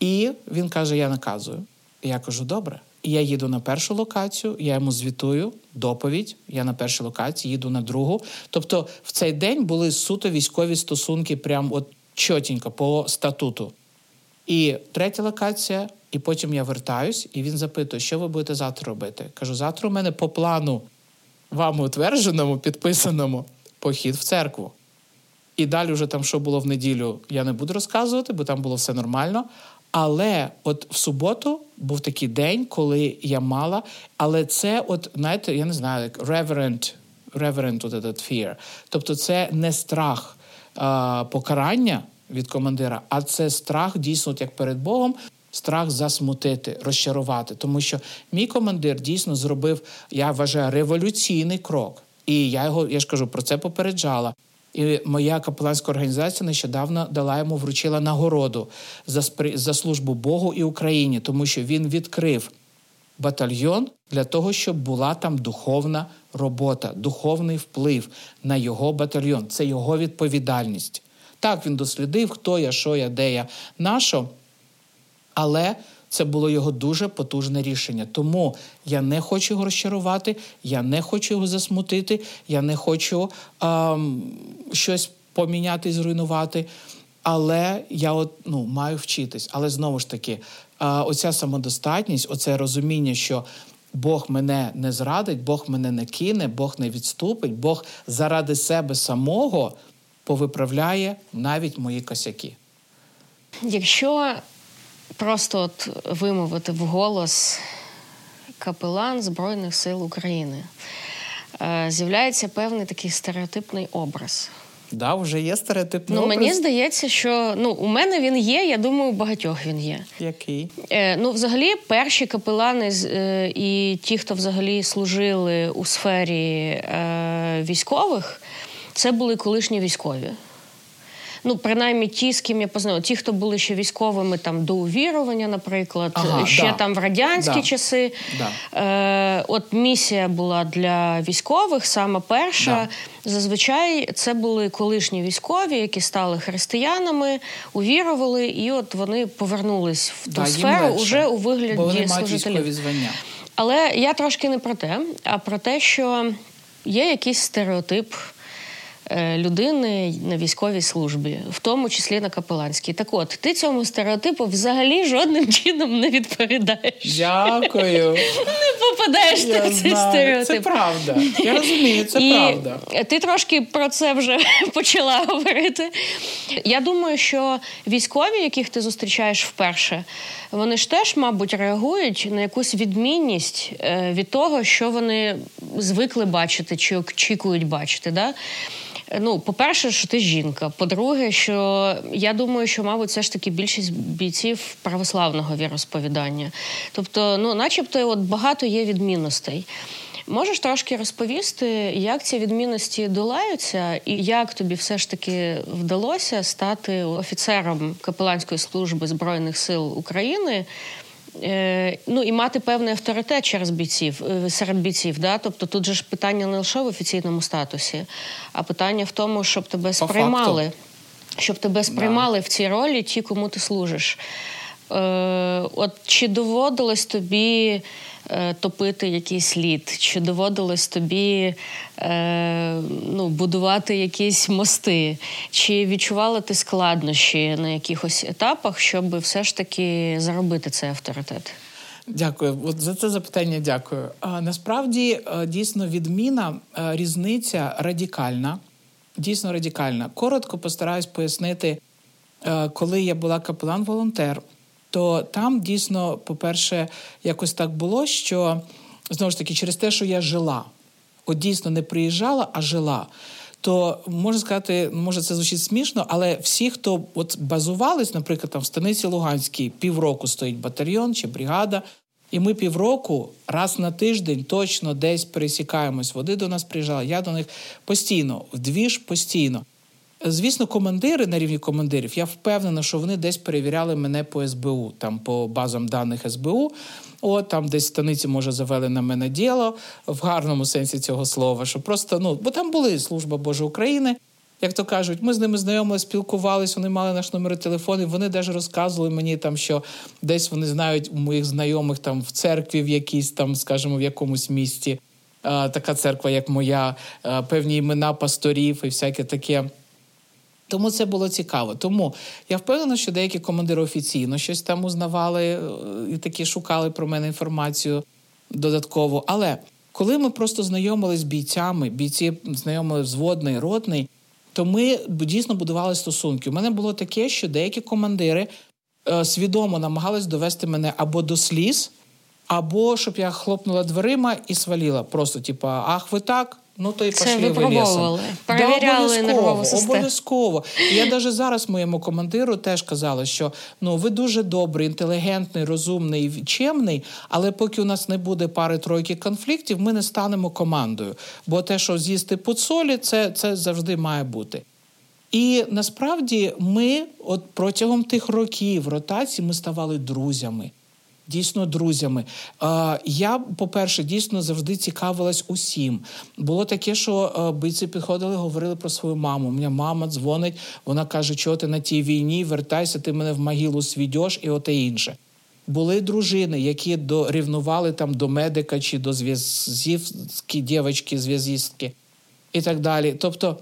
A: І він каже: Я наказую. І я кажу, добре. Я їду на першу локацію, я йому звітую доповідь. Я на першій локації їду на другу. Тобто, в цей день були суто військові стосунки, прям от чотенько по статуту. І третя локація, і потім я вертаюсь, і він запитує, що ви будете завтра робити. Кажу, завтра у мене по плану вам утвердженому, підписаному похід в церкву. І далі, вже там, що було в неділю, я не буду розказувати, бо там було все нормально. Але от в суботу був такий день, коли я мала, але це, от знаєте, я не знаю, як reverent, reverent от этот fear. Тобто, це не страх а, покарання від командира, а це страх дійсно, от як перед Богом. Страх засмутити, розчарувати, тому що мій командир дійсно зробив, я вважаю, революційний крок, і я його я ж кажу про це попереджала. І моя капеланська організація нещодавно дала йому вручила нагороду за за службу Богу і Україні, тому що він відкрив батальйон для того, щоб була там духовна робота, духовний вплив на його батальйон. Це його відповідальність. Так він дослідив, хто я, що я, де я, на що, але це було його дуже потужне рішення. Тому я не хочу його розчарувати, я не хочу його засмутити, я не хочу ем, щось поміняти і зруйнувати. Але я от ну маю вчитись. Але знову ж таки, оця самодостатність, оце розуміння, що Бог мене не зрадить, Бог мене не кине, Бог не відступить, Бог заради себе самого повиправляє навіть мої косяки.
B: Якщо просто от вимовити в голос капелан Збройних сил України. Е, з'являється певний такий стереотипний образ.
A: Да, вже є стереотипний
B: ну,
A: образ?
B: Мені здається, що ну, у мене він є, я думаю, у багатьох він є.
A: Який?
B: Е, Ну, взагалі, перші капелани е, і ті, хто взагалі служили у сфері е, військових, це були колишні військові ну принаймні ті, з ким я познала, ті, хто були ще військовими там до увірування, наприклад, ага, ще да. там в радянські да. часи. Да. Е, От місія була для військових, саме перша. Зазвичай це були колишні військові, які стали християнами, увірували, і от вони повернулись в ту сферу уже у вигляді Бо вони служителів. звання. Але я трошки не про те, а про те, що є якийсь стереотип. Е, людини на військовій службі, в тому числі на капеланській. Так от, ти цьому стереотипу взагалі жодним чином не відповідаєш.
A: Дякую.
B: Не попадаєш на цей знаю. стереотип.
A: Це правда. Я розумію, це
B: І
A: правда.
B: Ти трошки про це вже почала говорити. Я думаю, що військові, яких ти зустрічаєш вперше, вони ж теж, мабуть, реагують на якусь відмінність е, від того, що вони звикли бачити чи очікують бачити. Да? Ну, по-перше, що ти жінка. По-друге, що я думаю, що, мабуть, все ж таки більшість бійців православного віросповідання. Тобто, ну, начебто, от багато є відмінностей. Можеш трошки розповісти, як ці відмінності долаються, і як тобі все ж таки вдалося стати офіцером капеланської служби збройних сил України? Е, ну і мати певний авторитет через бійців е, серед бійців. Да? Тобто тут же ж питання не лише в офіційному статусі, а питання в тому, щоб тебе сприймали, щоб тебе сприймали да. в цій ролі ті, кому ти служиш. Е, От чи доводилось тобі топити якийсь лід? Чи доводилось тобі е, ну, будувати якісь мости? Чи відчувала ти складнощі на якихось етапах, щоб все ж таки заробити цей авторитет?
A: Дякую. От за це запитання. Дякую. Насправді е, дійсно відміна е, різниця радикальна. Дійсно радикальна. Коротко постараюсь пояснити, коли я була капелан-волонтер то там дійсно, по-перше, якось так було, що знову ж таки, через те, що я жила, от дійсно не приїжджала, а жила. То можна сказати, може це звучить смішно, але всі, хто от базувались, наприклад, там в станиці Луганській, півроку стоїть батальйон чи бригада, і ми півроку раз на тиждень точно десь пересікаємось. Води до нас приїжджали, я до них постійно, вдвіж постійно. Звісно, командири на рівні командирів, я впевнена, що вони десь перевіряли мене по СБУ, там по базам даних СБУ. От там десь станиці, може, завели на мене діло в гарному сенсі цього слова. Що просто ну, бо там були служба Божої України. Як то кажуть, ми з ними знайомили, спілкувалися, вони мали наш номер телефону. Вони навіть розказували мені там, що десь вони знають у моїх знайомих там в церкві, в якійсь там, скажімо, в якомусь місті. Така церква, як моя, певні імена пасторів і всяке таке. Тому це було цікаво. Тому я впевнена, що деякі командири офіційно щось там узнавали е, і такі шукали про мене інформацію додатково. Але коли ми просто знайомилися з бійцями, бійці знайомили зводний, ротний, то ми дійсно будували стосунки. У мене було таке, що деякі командири е, свідомо намагались довести мене або до сліз, або щоб я хлопнула дверима і сваліла. Просто, типа, ах, ви так. Ну то й пошли ви.
B: Перевіряли да, нервову систему.
A: Обов'язково. Я навіть зараз моєму командиру теж казала, що ну ви дуже добрий, інтелігентний, розумний, чемний, але поки у нас не буде пари тройки конфліктів, ми не станемо командою. Бо те, що з'їсти по солі, це, це завжди має бути. І насправді ми, от протягом тих років ротації, ми ставали друзями дійсно друзями. Я, по-перше, дійсно завжди цікавилась усім. Було таке, що бійці підходили, говорили про свою маму. У мене мама дзвонить, вона каже, що ти на тій війні, вертайся, ти мене в могилу свідьош і оте інше. Були дружини, які дорівнували там до медика чи до зв'язівські дівчатки, зв'язістки і так далі. Тобто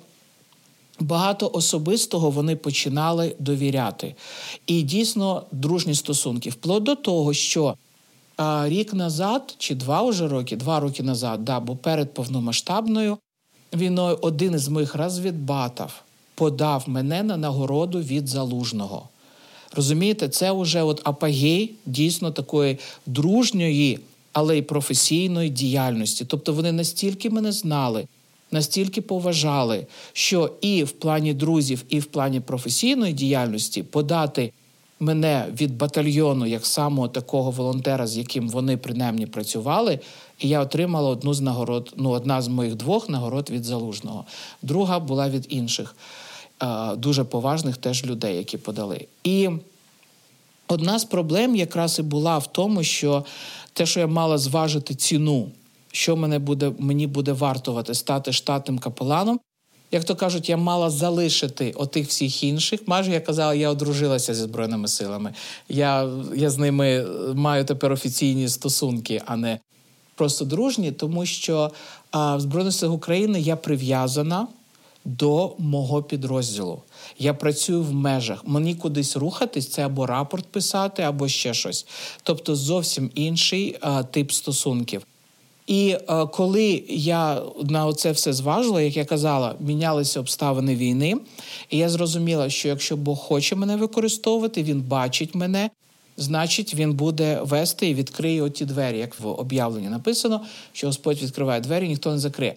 A: багато особистого вони починали довіряти. І дійсно дружні стосунки. Вплоть до того, що рік назад, чи два вже роки, два роки назад, да, бо перед повномасштабною війною один із моїх розвідбатів подав мене на нагороду від залужного. Розумієте, це вже от апогей дійсно такої дружньої, але й професійної діяльності. Тобто вони настільки мене знали настільки поважали, що і в плані друзів, і в плані професійної діяльності подати мене від батальйону як самого такого волонтера, з яким вони принаймні працювали. І я отримала одну з нагород. Ну, одна з моїх двох нагород від залужного, друга була від інших дуже поважних теж людей, які подали. І одна з проблем якраз і була в тому, що те, що я мала зважити ціну що мене буде, мені буде вартувати стати штатним капеланом. Як то кажуть, я мала залишити отих всіх інших. Майже я казала, я одружилася зі Збройними силами. Я я з ними маю тепер офіційні стосунки, а не просто дружні, тому що а, в Збройних силах України я прив'язана до мого підрозділу. Я працюю в межах. Мені кудись рухатись, це або рапорт писати, або ще щось. Тобто зовсім інший а, тип стосунків. І е, коли я на це все зважила, як я казала, мінялися обставини війни, і я зрозуміла, що якщо Бог хоче мене використовувати, він бачить мене, значить він буде вести і відкриє оті двері, як в об'явленні написано, що Господь відкриває двері, ніхто не закриє.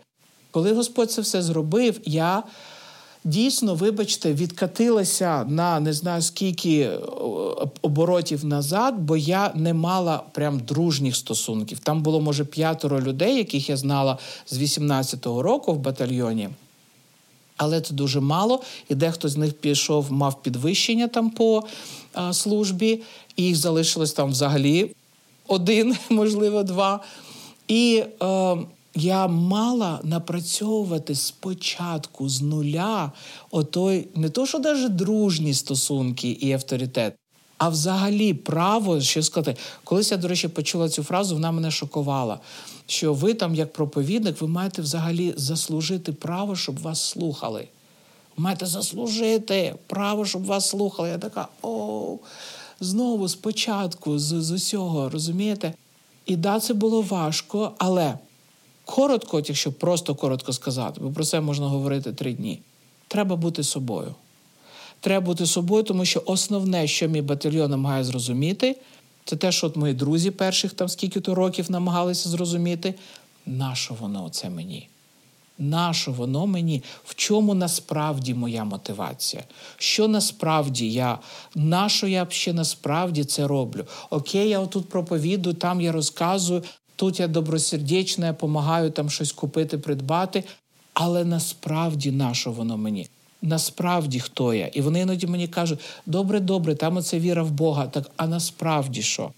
A: Коли Господь це все зробив, я дійсно, вибачте, відкатилася на не знаю скільки е, оборотів назад, бо я не мала прям дружніх стосунків. Там було, може, п'ятеро людей, яких я знала з 18-го року в батальйоні. Але це дуже мало, і дехто з них пішов, мав підвищення там по а, службі, і їх залишилось там взагалі один, можливо, два. І е, я мала напрацьовувати спочатку з нуля отой, не то, що навіть дружні стосунки і авторитет, а взагалі право що сказати. Колись я, до речі, почула цю фразу, вона мене шокувала. Що ви там, як проповідник, ви маєте взагалі заслужити право, щоб вас слухали. Маєте заслужити право, щоб вас слухали. Я така о, знову спочатку, з, з усього, розумієте? І да, це було важко, але коротко, якщо просто коротко сказати, бо про це можна говорити три дні. Треба бути собою. Треба бути собою, тому що основне, що мій батальйон намагає зрозуміти, це те, що от мої друзі перших там скільки-то років намагалися зрозуміти, нащо воно це мені? Нащо воно мені? В чому насправді моя мотивація? Що насправді я, нащо я ще насправді це роблю? Окей, я отут проповідую, там я розказую, тут я добросердечна, я допомагаю там щось купити, придбати, але насправді нащо воно мені? Насправді хто я? І вони іноді мені кажуть: добре, добре, там оце віра в Бога. Так, а насправді що?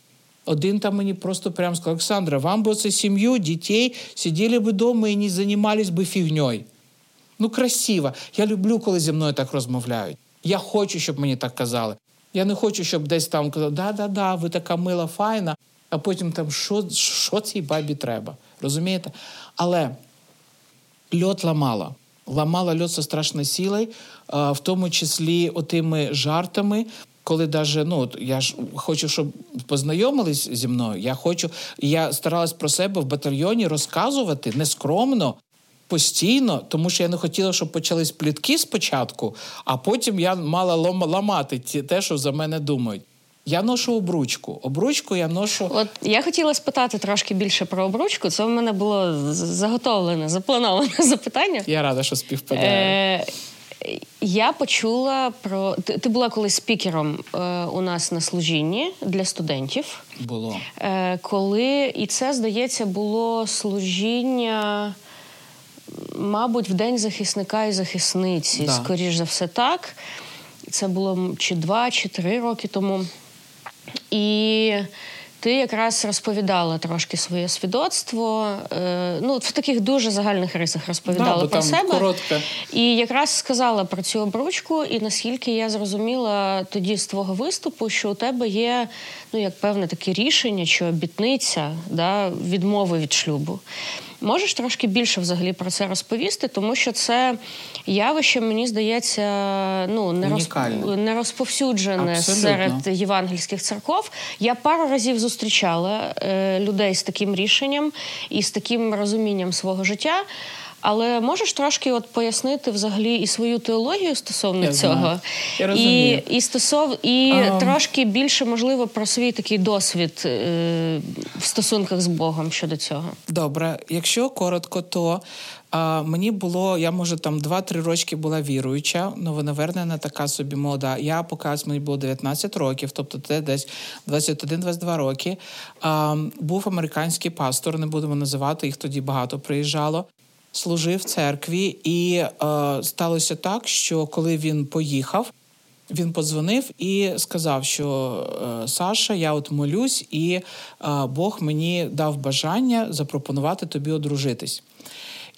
A: Один там мені просто прямо сказав, Олександра, вам би це сім'ю, дітей, сиділи би вдома і не займалися би фігньою. Ну, красиво. Я люблю, коли зі мною так розмовляють. Я хочу, щоб мені так казали. Я не хочу, щоб десь там казали, да-да-да, ви така мила, файна, а потім там, що що цій бабі треба. Розумієте? Але льот ламала. Ламала льот зі страшною силою, в тому числі отими жартами, коли даже, ну я ж хочу, щоб познайомились зі мною. Я хочу, я старалась про себе в батальйоні розказувати нескромно. Постійно, тому що я не хотіла, щоб почались плітки спочатку, а потім я мала ламати те, що за мене думають. Я ношу обручку. Обручку я ношу.
B: От я хотіла спитати трошки більше про обручку. Це в мене було заготовлене, заплановане запитання.
A: Я рада, що співпадає. Е-
B: я почула про ти, ти була колись спікером е, у нас на служінні для студентів.
A: Було
B: Е, коли і це здається було служіння, мабуть, в день захисника і захисниці. Да. Скоріш за все, так. Це було чи два, чи три роки тому. І ти якраз розповідала трошки своє свідоцтво. Е, ну, в таких дуже загальних рисах розповідала да, про себе.
A: Коротко.
B: І якраз сказала про цю обручку, і наскільки я зрозуміла тоді з твого виступу, що у тебе є ну, як певне таке рішення чи обітниця да, відмови від шлюбу. Можеш трошки більше взагалі про це розповісти, тому що це явище, мені здається, ну не розп... не розповсюджене Абсолютно. серед євангельських церков. Я пару разів зустрічала е, людей з таким рішенням і з таким розумінням свого життя. Але можеш трошки от пояснити взагалі і свою теологію стосовно
A: Я
B: цього,
A: Я
B: і і стосов і а... трошки більше можливо про свій такий досвід е, в стосунках з Богом щодо цього.
A: Добре, якщо коротко, то а, мені було, я може там 2-3 рочки була віруюча, новонавернена така собі мода. Я показ мені було 19 років, тобто це десь 21-22 роки. А, Був американський пастор, не будемо називати їх тоді багато приїжджало служив церкві, і е, сталося так, що коли він поїхав, він подзвонив і сказав, що е, Саша, я от молюсь, і е, Бог мені дав бажання запропонувати тобі одружитись.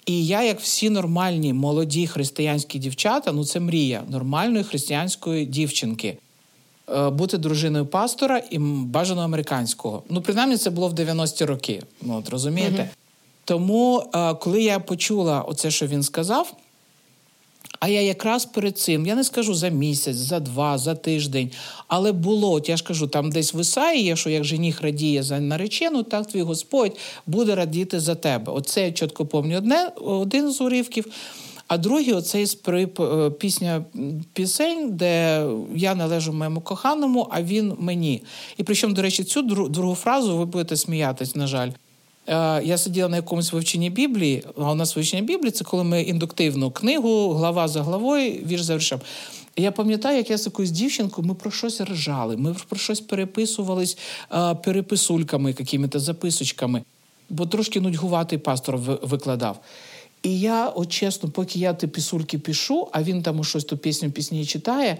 A: І я, як всі нормальні молоді християнські дівчата, ну це мрія нормальної християнської дівчинки. Е, бути дружиною пастора і бажано американського. Ну, принаймні, це було в 90-ті роки. Ну, от розумієте? Тому, е, коли я почула оце, що він сказав, а я якраз перед цим, я не скажу за місяць, за два, за тиждень, але було, от я ж кажу, там десь в Ісаї є, що як жених радіє за наречену, так твій Господь буде радіти за тебе. Оце я чітко пам'ятаю один з уривків. А другий оцей е, пісня пісень, де я належу моєму коханому, а він мені. І причому, до речі, цю другу фразу ви будете сміятись, на жаль. Е, я сиділа на якомусь вивченні Біблії, а у нас вивчення Біблії це коли ми індуктивну книгу, глава за главою, вірш за віршем. Я пам'ятаю, як я з якоюсь дівчинкою, ми про щось ржали, ми про щось переписувались переписульками, якими-то записочками, бо трошки нудьгуватий пастор викладав. І я, от чесно, поки я ті пісульки пишу, а він там щось ту пісню пісні читає,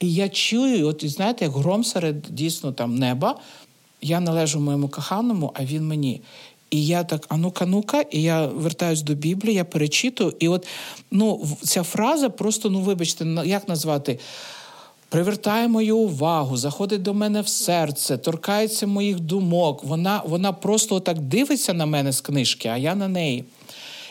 A: і я чую, от знаєте, як гром серед дійсно там неба. Я належу моєму коханому, а він мені. І я так, а ну-ка, ну-ка, і я вертаюсь до Біблії, я перечитую. І от ну, ця фраза просто, ну вибачте, як назвати? Привертає мою увагу, заходить до мене в серце, торкається моїх думок. Вона вона просто так дивиться на мене з книжки, а я на неї.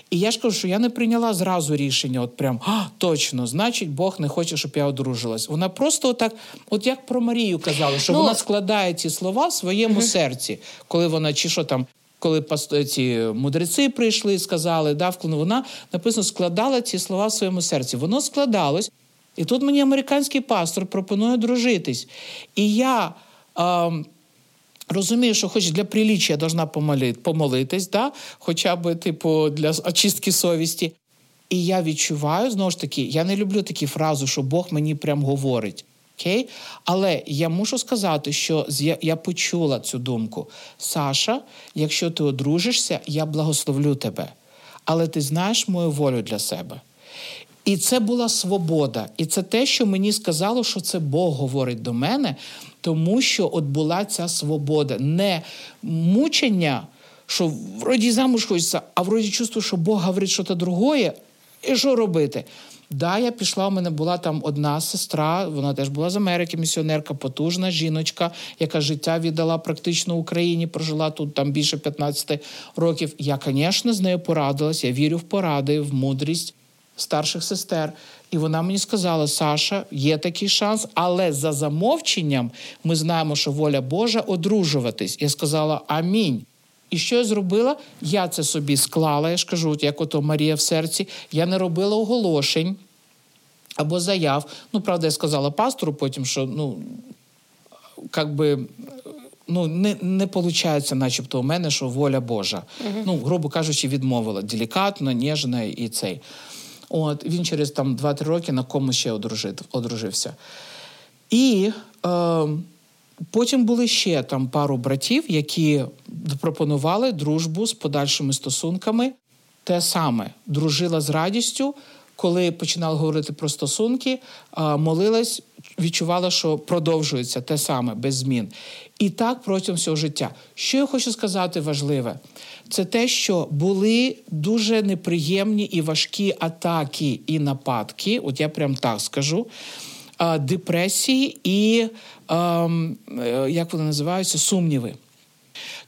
A: І я ж кажу, що я не прийняла зразу рішення, от прям а, точно, значить, Бог не хоче, щоб я одружилась. Вона просто отак, от як про Марію казала, що ну, вона складає ці слова в своєму угу. серці, коли вона чи що там коли ці мудреці прийшли і сказали, да, вона написано, складала ці слова в своєму серці. Воно складалось. І тут мені американський пастор пропонує дружитись. І я е, розумію, що хоч для приліччя я должна помолитись, да? хоча б типу, для очистки совісті. І я відчуваю, знову ж таки, я не люблю такі фрази, що Бог мені прям говорить. Окей? Але я мушу сказати, що я почула цю думку. Саша, якщо ти одружишся, я благословлю тебе. Але ти знаєш мою волю для себе. І це була свобода. І це те, що мені сказало, що це Бог говорить до мене, тому що от була ця свобода, не мучення, що вроді замуж хочеться, а вроді чувствую, що Бог говорить щось другое, і що робити? Да, я пішла. У мене була там одна сестра, вона теж була з Америки, місіонерка, потужна жіночка, яка життя віддала практично Україні, прожила тут там більше 15 років. Я, звісно, з нею порадилась. Я вірю в поради, в мудрість старших сестер. І вона мені сказала: Саша, є такий шанс, але за замовченням ми знаємо, що воля Божа одружуватись. Я сказала Амінь. І що я зробила? Я це собі склала, я ж кажу, як ото Марія в серці. Я не робила оголошень або заяв. Ну, правда, я сказала пастору потім, що ну, як би. Ну, не не виходить, начебто, у мене, що воля Божа. Uh-huh. Ну, грубо кажучи, відмовила делікатно, ніжна і цей. От він через там 2-3 роки на кому ще одружив, одружився. І е, Потім були ще там пару братів, які пропонували дружбу з подальшими стосунками. Те саме дружила з радістю, коли починала говорити про стосунки, молилась, відчувала, що продовжується те саме без змін. І так протягом всього життя. Що я хочу сказати важливе, це те, що були дуже неприємні і важкі атаки і нападки. От я прям так скажу депресії і ем, е, як вони називаються сумніви.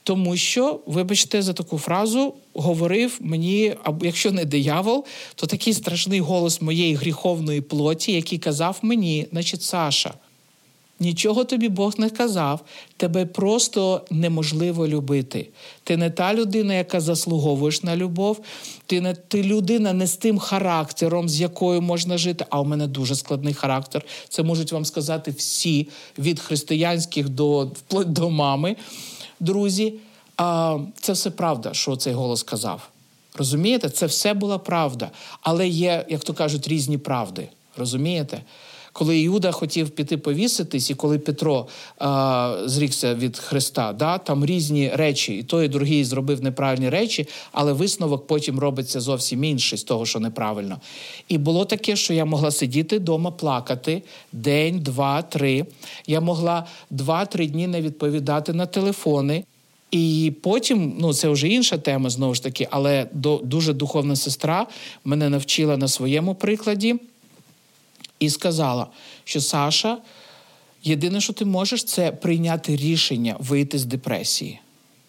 A: Тому що, вибачте, за таку фразу говорив мені, або якщо не диявол, то такий страшний голос моєї гріховної плоті, який казав мені, значить, Саша, Нічого тобі Бог не казав, тебе просто неможливо любити. Ти не та людина, яка заслуговуєш на любов, ти не ти людина не з тим характером, з якою можна жити. А у мене дуже складний характер. Це можуть вам сказати всі від християнських до вплоть до мами. Друзі, а, це все правда, що цей голос казав. Розумієте, це все була правда, але є, як то кажуть, різні правди. Розумієте? Коли Іуда хотів піти повіситись, і коли Петро а, зрікся від Христа, да, там різні речі, і той, і другий зробив неправильні речі, але висновок потім робиться зовсім інший з того, що неправильно. І було таке, що я могла сидіти вдома, плакати день, два, три. Я могла два-три дні не відповідати на телефони. І потім, ну це вже інша тема, знову ж таки, але до дуже духовна сестра мене навчила на своєму прикладі і сказала, що Саша, єдине, що ти можеш, це прийняти рішення вийти з депресії.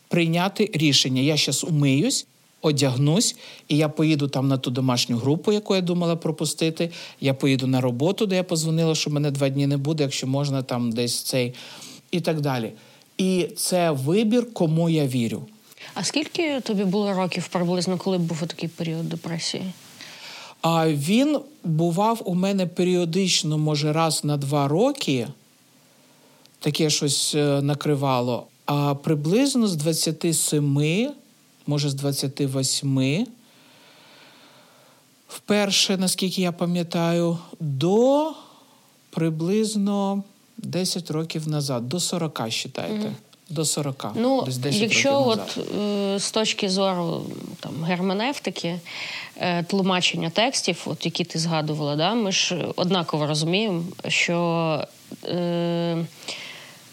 A: Прийняти рішення. Я зараз умиюсь, одягнусь, і я поїду там на ту домашню групу, яку я думала пропустити. Я поїду на роботу, де я позвонила, що мене два дні не буде, якщо можна там десь цей і так далі. І це вибір, кому я вірю.
B: А скільки тобі було років приблизно, коли був такий період депресії?
A: А він бував у мене періодично, може, раз на два роки, таке щось е, накривало. А приблизно з 27, може з 28. Вперше, наскільки я пам'ятаю, до приблизно 10 років назад, до 40, вважайте. До 40.
B: Ну,
A: десь 10
B: якщо от е, з точки зору там герменевтики, е, тлумачення текстів, от які ти згадувала, да, ми ж однаково розуміємо, що. Е,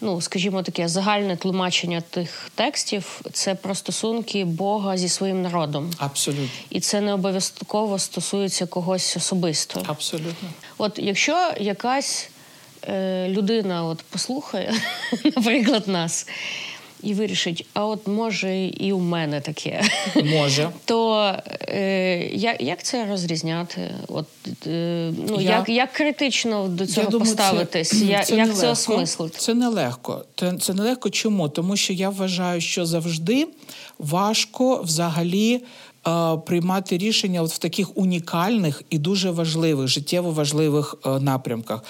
B: Ну, скажімо, таке загальне тлумачення тих текстів це про стосунки Бога зі своїм народом.
A: Абсолютно.
B: І це не обов'язково стосується когось особисто.
A: Абсолютно.
B: От якщо якась людина от послухає, наприклад, нас, і вирішить, а от може і у мене таке,
A: Може.
B: то е, як, як це розрізняти? От, е, ну,
A: Я-
B: як, як критично до цього
A: Я думаю,
B: поставитись?
A: Це,
B: Я-
A: це
B: як це
A: нелегко.
B: осмислити?
A: Це нелегко. Це, це нелегко. Чому? Тому що я вважаю, що завжди важко взагалі. е, Приймати рішення от в таких унікальних і дуже важливих, життєво важливих е, напрямках.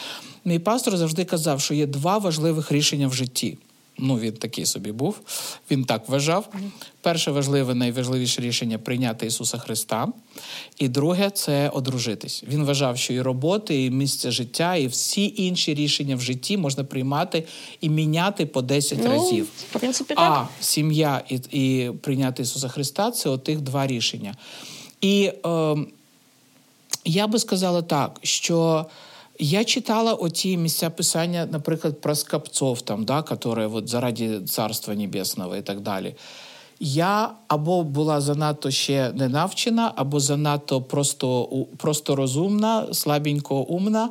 A: Мій пастор завжди казав, що є два важливих рішення в житті. Ну, він такий собі був, він так вважав. Перше важливе, найважливіше рішення прийняти Ісуса Христа. І друге це одружитись. Він вважав, що і роботи, і місце життя, і всі інші рішення в житті можна приймати і міняти по 10
B: Ну,
A: разів.
B: в принципі,
A: А
B: так.
A: сім'я і, і прийняти Ісуса Христа це отих два рішення. І е, я би сказала так, що я читала оті місця писання, наприклад, про скапцов, там, да, которые вот заради Царства Небесного і так далі. Я або була занадто ще не навчена, або занадто просто, просто розумна, слабенько умна.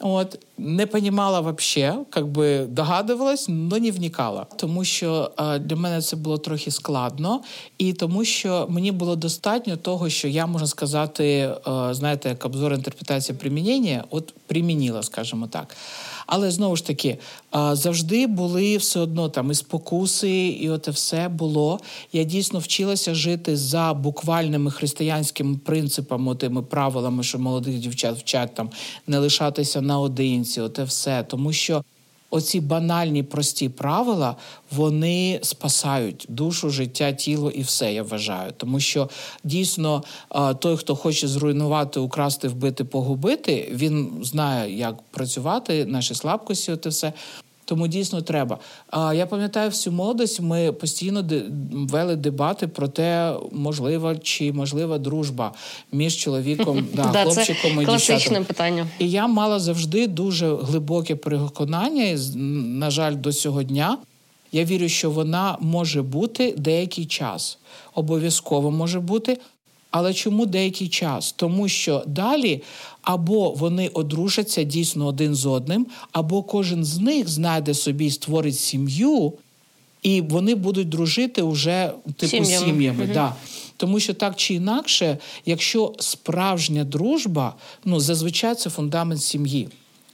A: От не понімала вообще, как би догадувалась, але не вникала. Тому що е, для мене це було трохи складно, і тому що мені було достатньо того, що я можна сказати, е, знаєте, як обзор інтерпретація примінення, от примінила, скажімо так. Але знову ж таки, е, завжди були все одно там і спокуси, і оте все було. Я дійсно вчилася жити за буквальними християнськими принципами, тими правилами, що молодих дівчат вчать там не лишатися наодинці, оте все. Тому що оці банальні прості правила вони спасають душу, життя, тіло і все. Я вважаю. Тому що дійсно той, хто хоче зруйнувати, украсти, вбити, погубити, він знає, як працювати, наші слабкості, оте все. Тому дійсно треба. А я пам'ятаю всю молодость. Ми постійно вели дебати про те, можлива чи можлива дружба між чоловіком, да,
B: Да, це
A: хлопчиком і
B: класичне питання.
A: І я мала завжди дуже глибоке переконання, і, на жаль, до цього дня. Я вірю, що вона може бути деякий час. Обов'язково може бути. Але чому деякий час? Тому що далі або вони одружаться дійсно один з одним, або кожен з них знайде собі і створить сім'ю, і вони будуть дружити уже типу
B: Сім'ями.
A: сім'ями. Да. Тому що так чи інакше, якщо справжня дружба, ну зазвичай це фундамент сім'ї.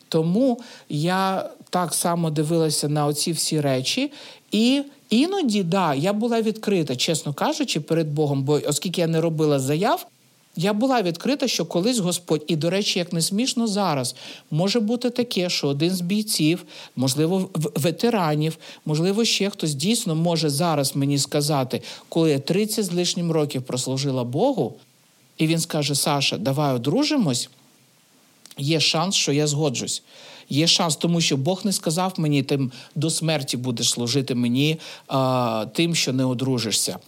A: Тому я так само дивилася на оці всі речі, і іноді, да, я була відкрита, чесно кажучи, перед Богом, бо оскільки я не робила заяв. Я була відкрита, що колись Господь, і до речі, як не смішно зараз, може бути таке, що один з бійців, можливо, ветеранів, можливо, ще хтось дійсно може зараз мені сказати, коли я 30 з лишнім років прослужила Богу, і він скаже: Саша, давай одружимось. Є шанс, що я згоджусь. Є шанс, тому що Бог не сказав мені, тим до смерті будеш служити мені а, тим, що не одружишся.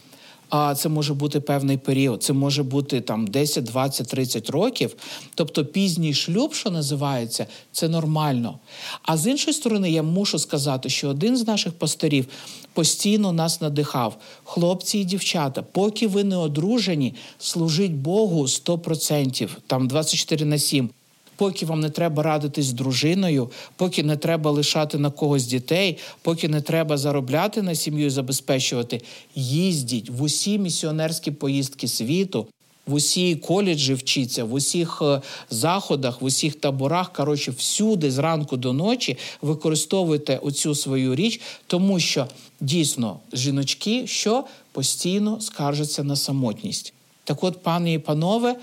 A: А це може бути певний період, це може бути там 10, 20, 30 років. Тобто пізній шлюб, що називається, це нормально. А з іншої сторони, я мушу сказати, що один з наших пасторів постійно нас надихав. Хлопці і дівчата, поки ви не одружені, служіть Богу 100%, там 24 на 7 поки вам не треба радитись з дружиною, поки не треба лишати на когось дітей, поки не треба заробляти на сім'ю і забезпечувати, їздіть в усі місіонерські поїздки світу. В усі коледжі вчиться, в усіх е, заходах, в усіх таборах, коротше, всюди зранку до ночі використовуйте оцю свою річ, тому що дійсно жіночки що постійно скаржаться на самотність. Так от, пані і панове,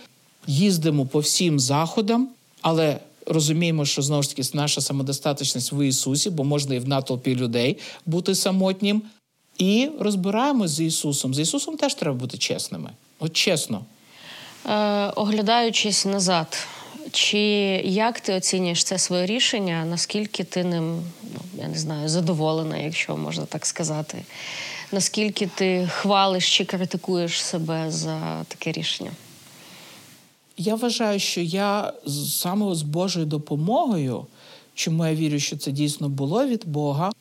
A: їздимо по всім заходам, але розуміємо, що знову ж таки наша самодостаточність в Ісусі, бо можна і в натовпі людей бути самотнім. І розбираємось з Ісусом. З Ісусом теж треба бути чесними. От чесно.
B: Е, Оглядаючись назад, чи як ти оцінюєш це своє рішення? Наскільки ти ним ну, я не знаю, задоволена, якщо можна так сказати? Наскільки ти хвалиш чи критикуєш себе за таке рішення?
A: Я вважаю, що я саме з Божою допомогою, чому я вірю, що це дійсно було від Бога,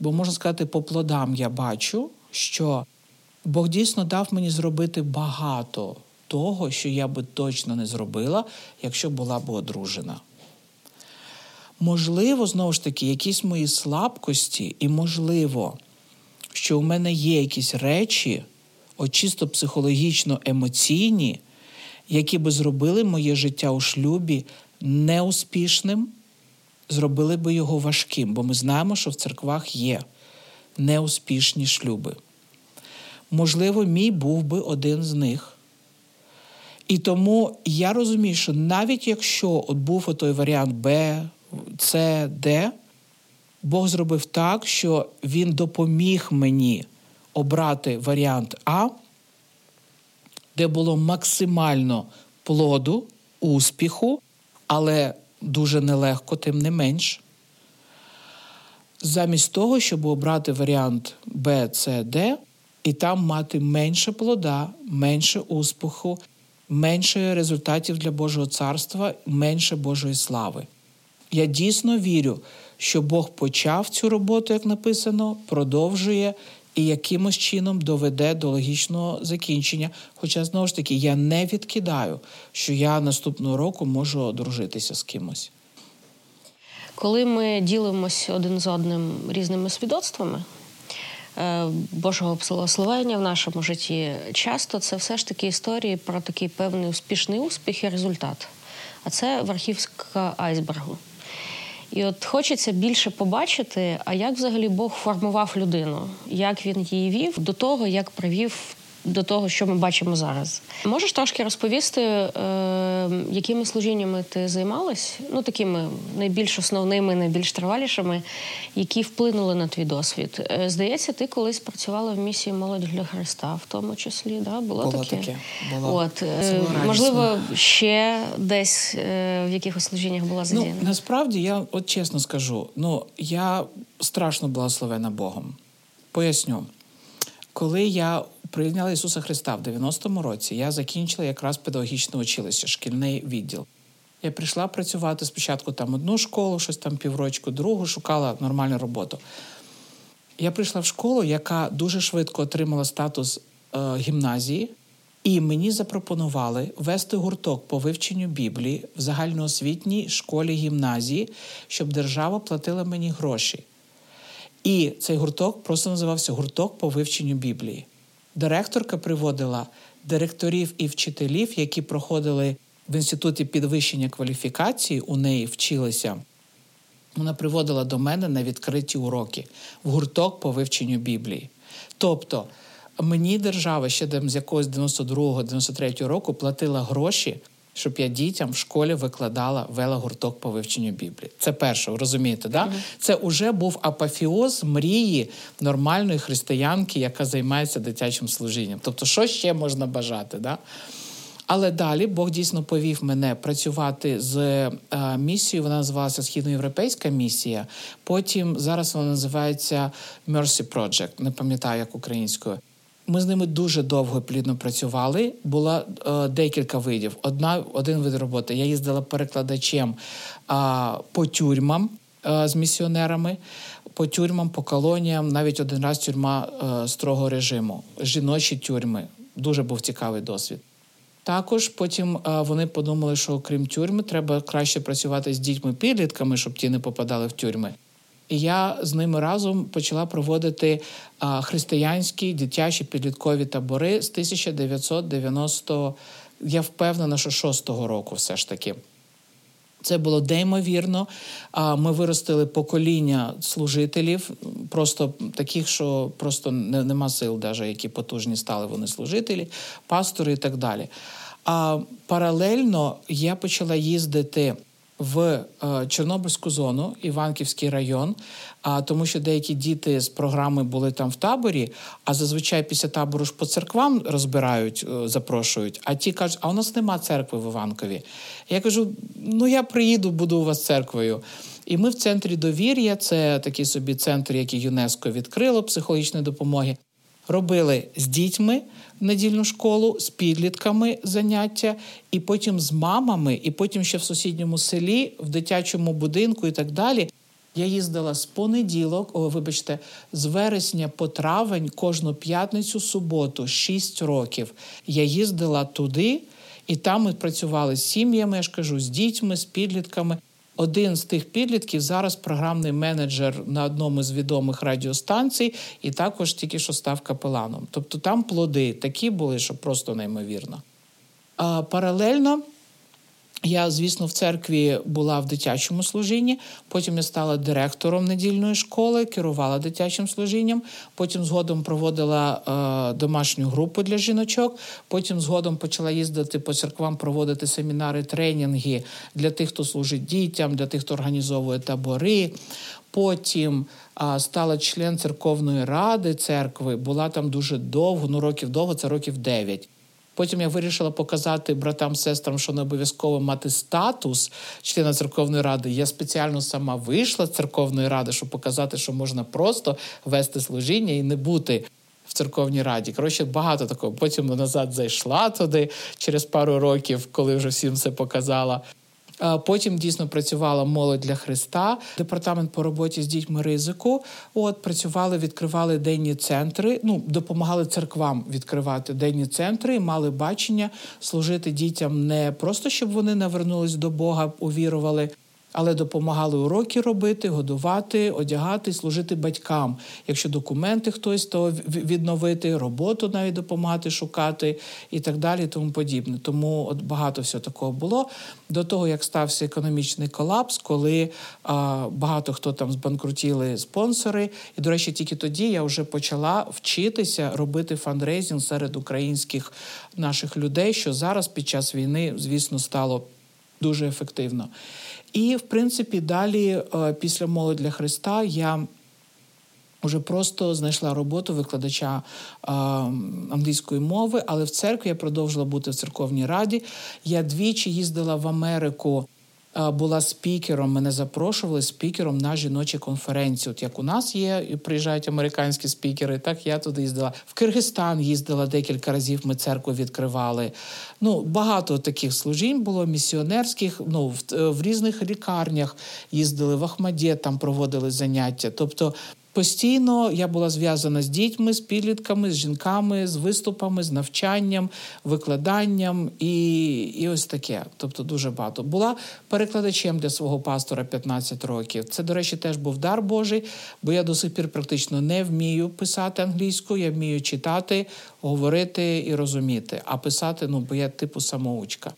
A: бо можна сказати, по плодам я бачу, що Бог дійсно дав мені зробити багато того, що я би точно не зробила, якщо була б одружена. Можливо, знову ж таки, якісь мої слабкості, і можливо, що у мене є якісь речі, от чисто психологічно емоційні, які би зробили моє життя у шлюбі неуспішним, зробили би його важким, бо ми знаємо, що в церквах є неуспішні шлюби. Можливо, мій був би один з них. І тому я розумію, що навіть якщо от був той варіант Б, С, Д, Бог зробив так, що Він допоміг мені обрати варіант А, де було максимально плоду, успіху, але дуже нелегко, тим не менш. Замість того, щоб обрати варіант Б, С, Д, і там мати менше плода, менше успіху, менше результатів для Божого царства, менше Божої слави. Я дійсно вірю, що Бог почав цю роботу, як написано, продовжує і якимось чином доведе до логічного закінчення. Хоча, знову ж таки, я не відкидаю, що я наступного року можу одружитися з кимось.
B: Коли ми ділимося один з одним різними свідоцтвами, Е, Божого благословення в нашому житті. Часто це все ж таки історії про такий певний успішний успіх і результат. А це верхівська айсбергу. І от хочеться більше побачити, а як взагалі Бог формував людину, як він її вів до того, як привів до того, що ми бачимо зараз. Можеш трошки розповісти, е, якими служіннями ти займалась? Ну такими найбільш основними, найбільш тривалішими, які вплинули на твій досвід. Е, здається, ти колись працювала в місії молодь для Христа, в тому числі. Да? Було,
A: було
B: таке?
A: таке. Було.
B: От е, можливо, ще десь е, в якихось служіннях була задіяна?
A: Ну, Насправді я от чесно скажу, ну я страшно благословена Богом. Поясню, коли я прийняла Ісуса Христа в 90-му році, я закінчила якраз педагогічне училище, шкільний відділ. Я прийшла працювати спочатку там одну школу, щось там піврочку, другу, шукала нормальну роботу. Я прийшла в школу, яка дуже швидко отримала статус е, гімназії, і мені запропонували вести гурток по вивченню Біблії в загальноосвітній школі гімназії, щоб держава платила мені гроші. І цей гурток просто називався гурток по вивченню Біблії. Директорка приводила директорів і вчителів, які проходили в інституті підвищення кваліфікації, у неї вчилися. Вона приводила до мене на відкриті уроки в гурток по вивченню Біблії. Тобто мені держава ще з якогось 92-93 року платила гроші щоб я дітям в школі викладала вела гурток по вивченню Біблії. Це перше, розумієте, да? Mm-hmm. Це вже був апофіоз мрії нормальної християнки, яка займається дитячим служінням. Тобто, що ще можна бажати? Да? Але далі Бог дійсно повів мене працювати з е, місією. Вона називалася Східноєвропейська місія. Потім зараз вона називається Mercy Project, Не пам'ятаю як українською. Ми з ними дуже довго плідно працювали. Було е, декілька видів. Одна один вид роботи. Я їздила перекладачем е, по тюрмам е, з місіонерами, по тюрмам, по колоніям. Навіть один раз тюрма е, строгого режиму, жіночі тюрми. Дуже був цікавий досвід. Також потім е, вони подумали, що крім тюрми, треба краще працювати з дітьми-підлітками, щоб ті не попадали в тюрми. І я з ними разом почала проводити християнські дитячі підліткові табори з 1990, я впевнена, що 6-го року все ж таки. Це було неймовірно. Ми виростили покоління служителів, просто таких, що просто нема сил, навіть які потужні стали вони служителі, пастори і так далі. А паралельно я почала їздити в е, Чорнобильську зону, Іванківський район, а тому, що деякі діти з програми були там в таборі, а зазвичай після табору ж по церквам розбирають, е, запрошують. А ті кажуть, а у нас нема церкви в Іванкові. Я кажу: ну я приїду, буду у вас церквою. І ми в центрі довір'я, це такий собі центр, який ЮНЕСКО відкрило психологічної допомоги. Робили з дітьми недільну школу, з підлітками заняття, і потім з мамами, і потім ще в сусідньому селі, в дитячому будинку і так далі. Я їздила з понеділок, о, вибачте, з вересня по травень кожну п'ятницю, суботу, 6 років. Я їздила туди, і там ми працювали з сім'ями, я ж кажу, з дітьми, з підлітками. Один з тих підлітків зараз програмний менеджер на одному з відомих радіостанцій, і також тільки що став капеланом. Тобто там плоди такі були, що просто неймовірно. А паралельно. Я, звісно, в церкві була в дитячому служінні. Потім я стала директором недільної школи, керувала дитячим служінням. Потім згодом проводила е, домашню групу для жіночок. Потім згодом почала їздити по церквам, проводити семінари, тренінги для тих, хто служить дітям, для тих, хто організовує табори. Потім а, стала член церковної ради церкви. Була там дуже довго, ну років довго, це років дев'ять. Потім я вирішила показати братам, сестрам, що не обов'язково мати статус члена церковної ради. Я спеціально сама вийшла з церковної ради, щоб показати, що можна просто вести служіння і не бути. В церковній раді. Коротше, багато такого. Потім назад зайшла туди через пару років, коли вже всім це показала. Потім дійсно працювала молодь для Христа, департамент по роботі з дітьми ризику. От працювали, відкривали денні центри. Ну допомагали церквам відкривати денні центри, і мали бачення служити дітям не просто щоб вони навернулись до Бога, увірували але допомагали уроки робити, годувати, одягати, служити батькам. Якщо документи хтось то відновити, роботу навіть допомагати шукати і так далі, тому подібне. Тому от багато всього такого було до того, як стався економічний колапс, коли а, багато хто там збанкрутіли спонсори. І, до речі, тільки тоді я вже почала вчитися робити фандрейзинг серед українських наших людей, що зараз під час війни, звісно, стало дуже ефективно. І, в принципі, далі, е, після молодь для Христа, я вже просто знайшла роботу викладача е, англійської мови, але в церкві я продовжила бути в церковній раді. Я двічі їздила в Америку була спікером. Мене запрошували спікером на жіночі конференції. От як у нас є, і приїжджають американські спікери, так я туди їздила. В Киргизстан їздила декілька разів. Ми церкву відкривали. Ну багато таких служінь було місіонерських. Ну в, в різних лікарнях їздили в Ахмаді, там проводили заняття. Тобто Постійно я була зв'язана з дітьми, з підлітками, з жінками, з виступами, з навчанням, викладанням і і ось таке. Тобто дуже багато. Була перекладачем для свого пастора 15 років. Це, до речі, теж був дар Божий, бо я до сих пір практично не вмію писати англійською, я вмію читати, говорити і розуміти. А писати, ну, бо я типу самоучка.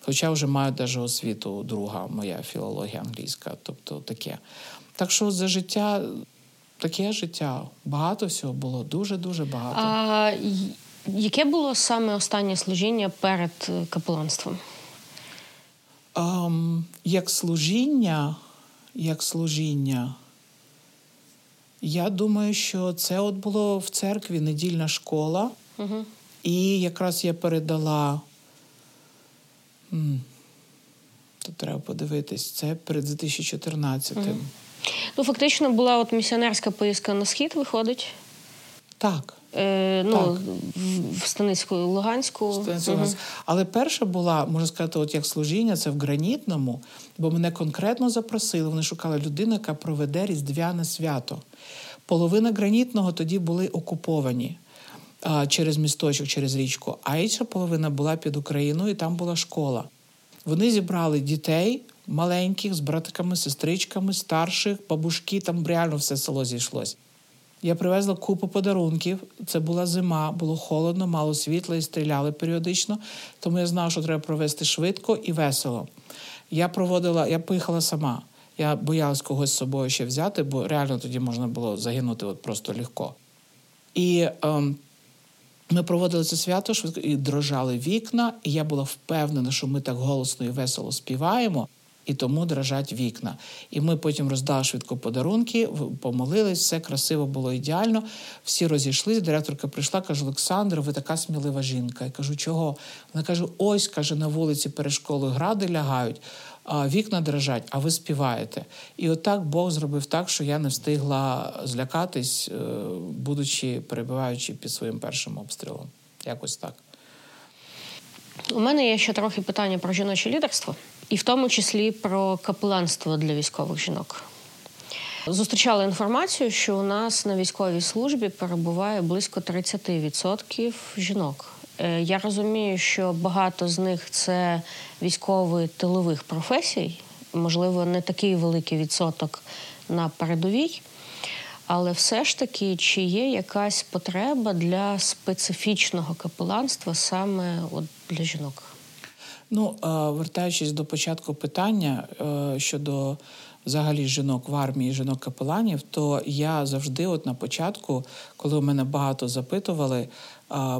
A: Хоча вже маю навіть освіту друга моя філологія англійська, тобто таке. Так що за життя таке життя. Багато всього було, дуже-дуже багато.
B: А яке було саме останнє служіння перед е, капеланством?
A: Um, як служіння, як служіння, я думаю, що це от було в церкві недільна школа, угу. і якраз я передала. Тут треба подивитись, це перед 2014-м. Угу.
B: Ну, фактично була от місіонерська поїздка на схід, виходить.
A: Так.
B: Е, ну, так. В Станицьку Луганську.
A: Станицьку угу. Але перша була, можна сказати, от як служіння, це в гранітному, бо мене конкретно запросили. Вони шукали людину, яка проведе різдвяне свято. Половина гранітного тоді були окуповані а, через місточок, через річку, а інша половина була під Україною, і там була школа. Вони зібрали дітей маленьких з братками, сестричками, старших, бабушки, там реально все село зійшлось. Я привезла купу подарунків. Це була зима, було холодно, мало світла і стріляли періодично. Тому я знала, що треба провести швидко і весело. Я проводила, я поїхала сама. Я боялась когось з собою ще взяти, бо реально тоді можна було загинути от просто легко. І ем, ми проводили це свято швидко і дрожали вікна. І я була впевнена, що ми так голосно і весело співаємо і тому дрожать вікна. І ми потім роздали швидко подарунки, помолились, все красиво було ідеально. Всі розійшлись. Директорка прийшла, каже: Олександр, ви така смілива жінка. Я кажу, чого? Вона каже: ось каже, на вулиці перед школою гради лягають. Вікна дрожать, а ви співаєте. І отак Бог зробив так, що я не встигла злякатись, е, будучи перебуваючи під своїм першим обстрілом. Якось так.
B: У мене є ще трохи питання про жіноче лідерство, і в тому числі про капеланство для військових жінок. Зустрічали інформацію, що у нас на військовій службі перебуває близько 30% жінок. Е, я розумію, що багато з них це військові тилових професій, можливо, не такий великий відсоток на передовій. Але все ж таки, чи є якась потреба для специфічного капеланства саме от для жінок?
A: Ну, вертаючись до початку питання е, щодо взагалі жінок в армії, жінок капеланів, то я завжди, от на початку, коли мене багато запитували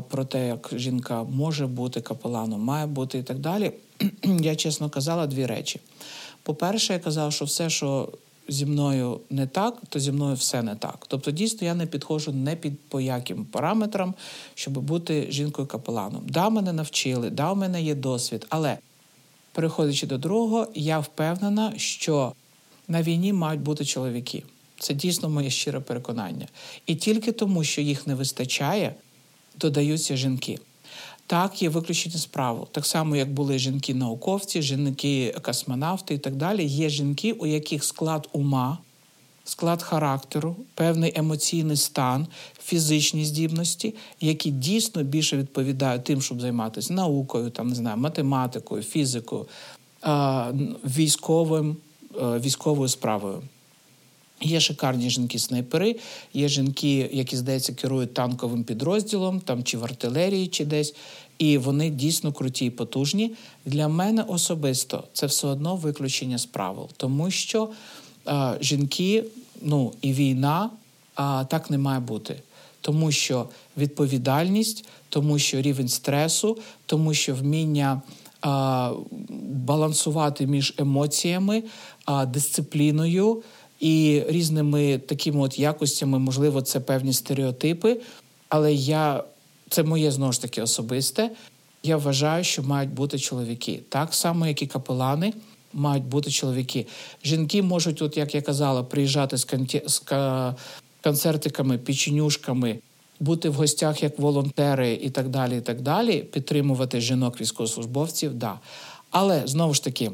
A: про те, як жінка може бути капеланом, має бути і так далі, я чесно казала дві речі. По-перше, я казала, що все, що зі мною не так, то зі мною все не так. Тобто, дійсно, я не підходжу не під по яким параметрам, щоб бути жінкою капеланом. Да, мене навчили, да, у мене є досвід, але переходячи до другого, я впевнена, що на війні мають бути чоловіки. Це дійсно моє щире переконання. І тільки тому, що їх не вистачає, додаються жінки. Так, є виключення справу. Так само, як були жінки-науковці, жінки-космонавти і так далі. Є жінки, у яких склад ума, склад характеру, певний емоційний стан, фізичні здібності, які дійсно більше відповідають тим, щоб займатися наукою, там не знаю, математикою, фізикою, військовим, військовою справою. Є шикарні жінки-снайпери, є жінки, які, здається, керують танковим підрозділом там чи в артилерії, чи десь. І вони дійсно круті і потужні. Для мене особисто це все одно виключення з правил, тому що а, жінки, ну і війна а, так не має бути. Тому що відповідальність, тому що рівень стресу, тому що вміння а, балансувати між емоціями, дисципліною і різними такими от якостями, можливо, це певні стереотипи. Але я це моє знову ж таки особисте. Я вважаю, що мають бути чоловіки, так само, як і капелани. Мають бути чоловіки. Жінки можуть, от як я казала, приїжджати з конті... з концертиками, печенюшками, бути в гостях як волонтери і так далі. і так далі, Підтримувати жінок військовослужбовців, да. Але знову ж таки,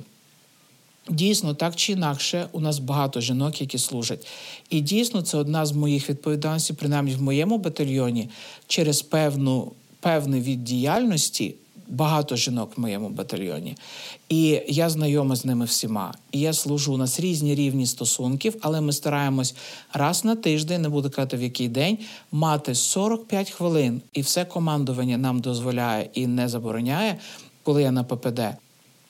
A: Дійсно, так чи інакше, у нас багато жінок, які служать. І дійсно, це одна з моїх відповідальностей, принаймні в моєму батальйоні, через певну певний від діяльності. Багато жінок в моєму батальйоні, і я знайома з ними всіма. І я служу у нас різні рівні стосунків, але ми стараємось раз на тиждень, не буду казати в який день, мати 45 хвилин, і все командування нам дозволяє і не забороняє, коли я на ППД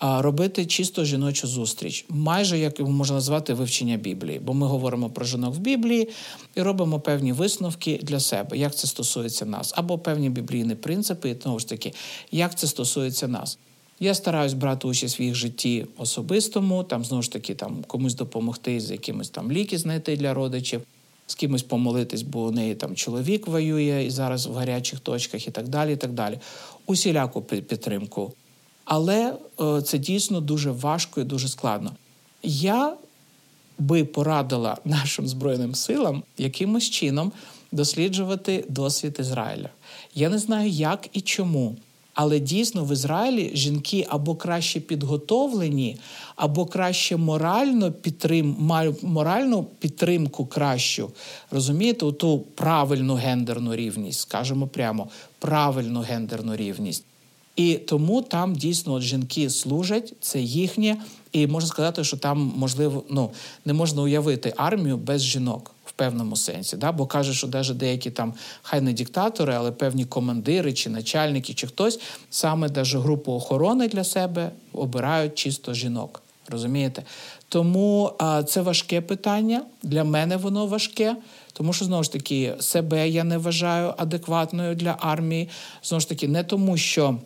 A: робити чисто жіночу зустріч, майже як можна назвати вивчення Біблії, бо ми говоримо про жінок в Біблії і робимо певні висновки для себе, як це стосується нас, або певні біблійні принципи, і знову ж таки, як це стосується нас. Я стараюсь брати участь в їх житті особистому, там знову ж таки там комусь допомогти з якимось там ліки знайти для родичів, з кимось помолитись, бо у неї там чоловік воює і зараз в гарячих точках, і так далі. і так далі. Усіляку підтримку але е, це дійсно дуже важко і дуже складно. Я би порадила нашим збройним силам якимось чином досліджувати досвід Ізраїля. Я не знаю, як і чому. Але дійсно в Ізраїлі жінки або краще підготовлені, або краще морально підтрим, моральну підтримку кращу. Розумієте, ту правильну гендерну рівність, скажімо прямо, правильну гендерну рівність. І тому там дійсно от жінки служать, це їхнє, і можна сказати, що там можливо ну не можна уявити армію без жінок в певному сенсі. Да? Бо каже, що навіть деякі там хай не диктатори, але певні командири чи начальники, чи хтось саме навіть групу охорони для себе обирають чисто жінок. Розумієте? Тому а, це важке питання. Для мене воно важке. Тому що знову ж таки себе я не вважаю адекватною для армії. Знову ж таки, не тому, що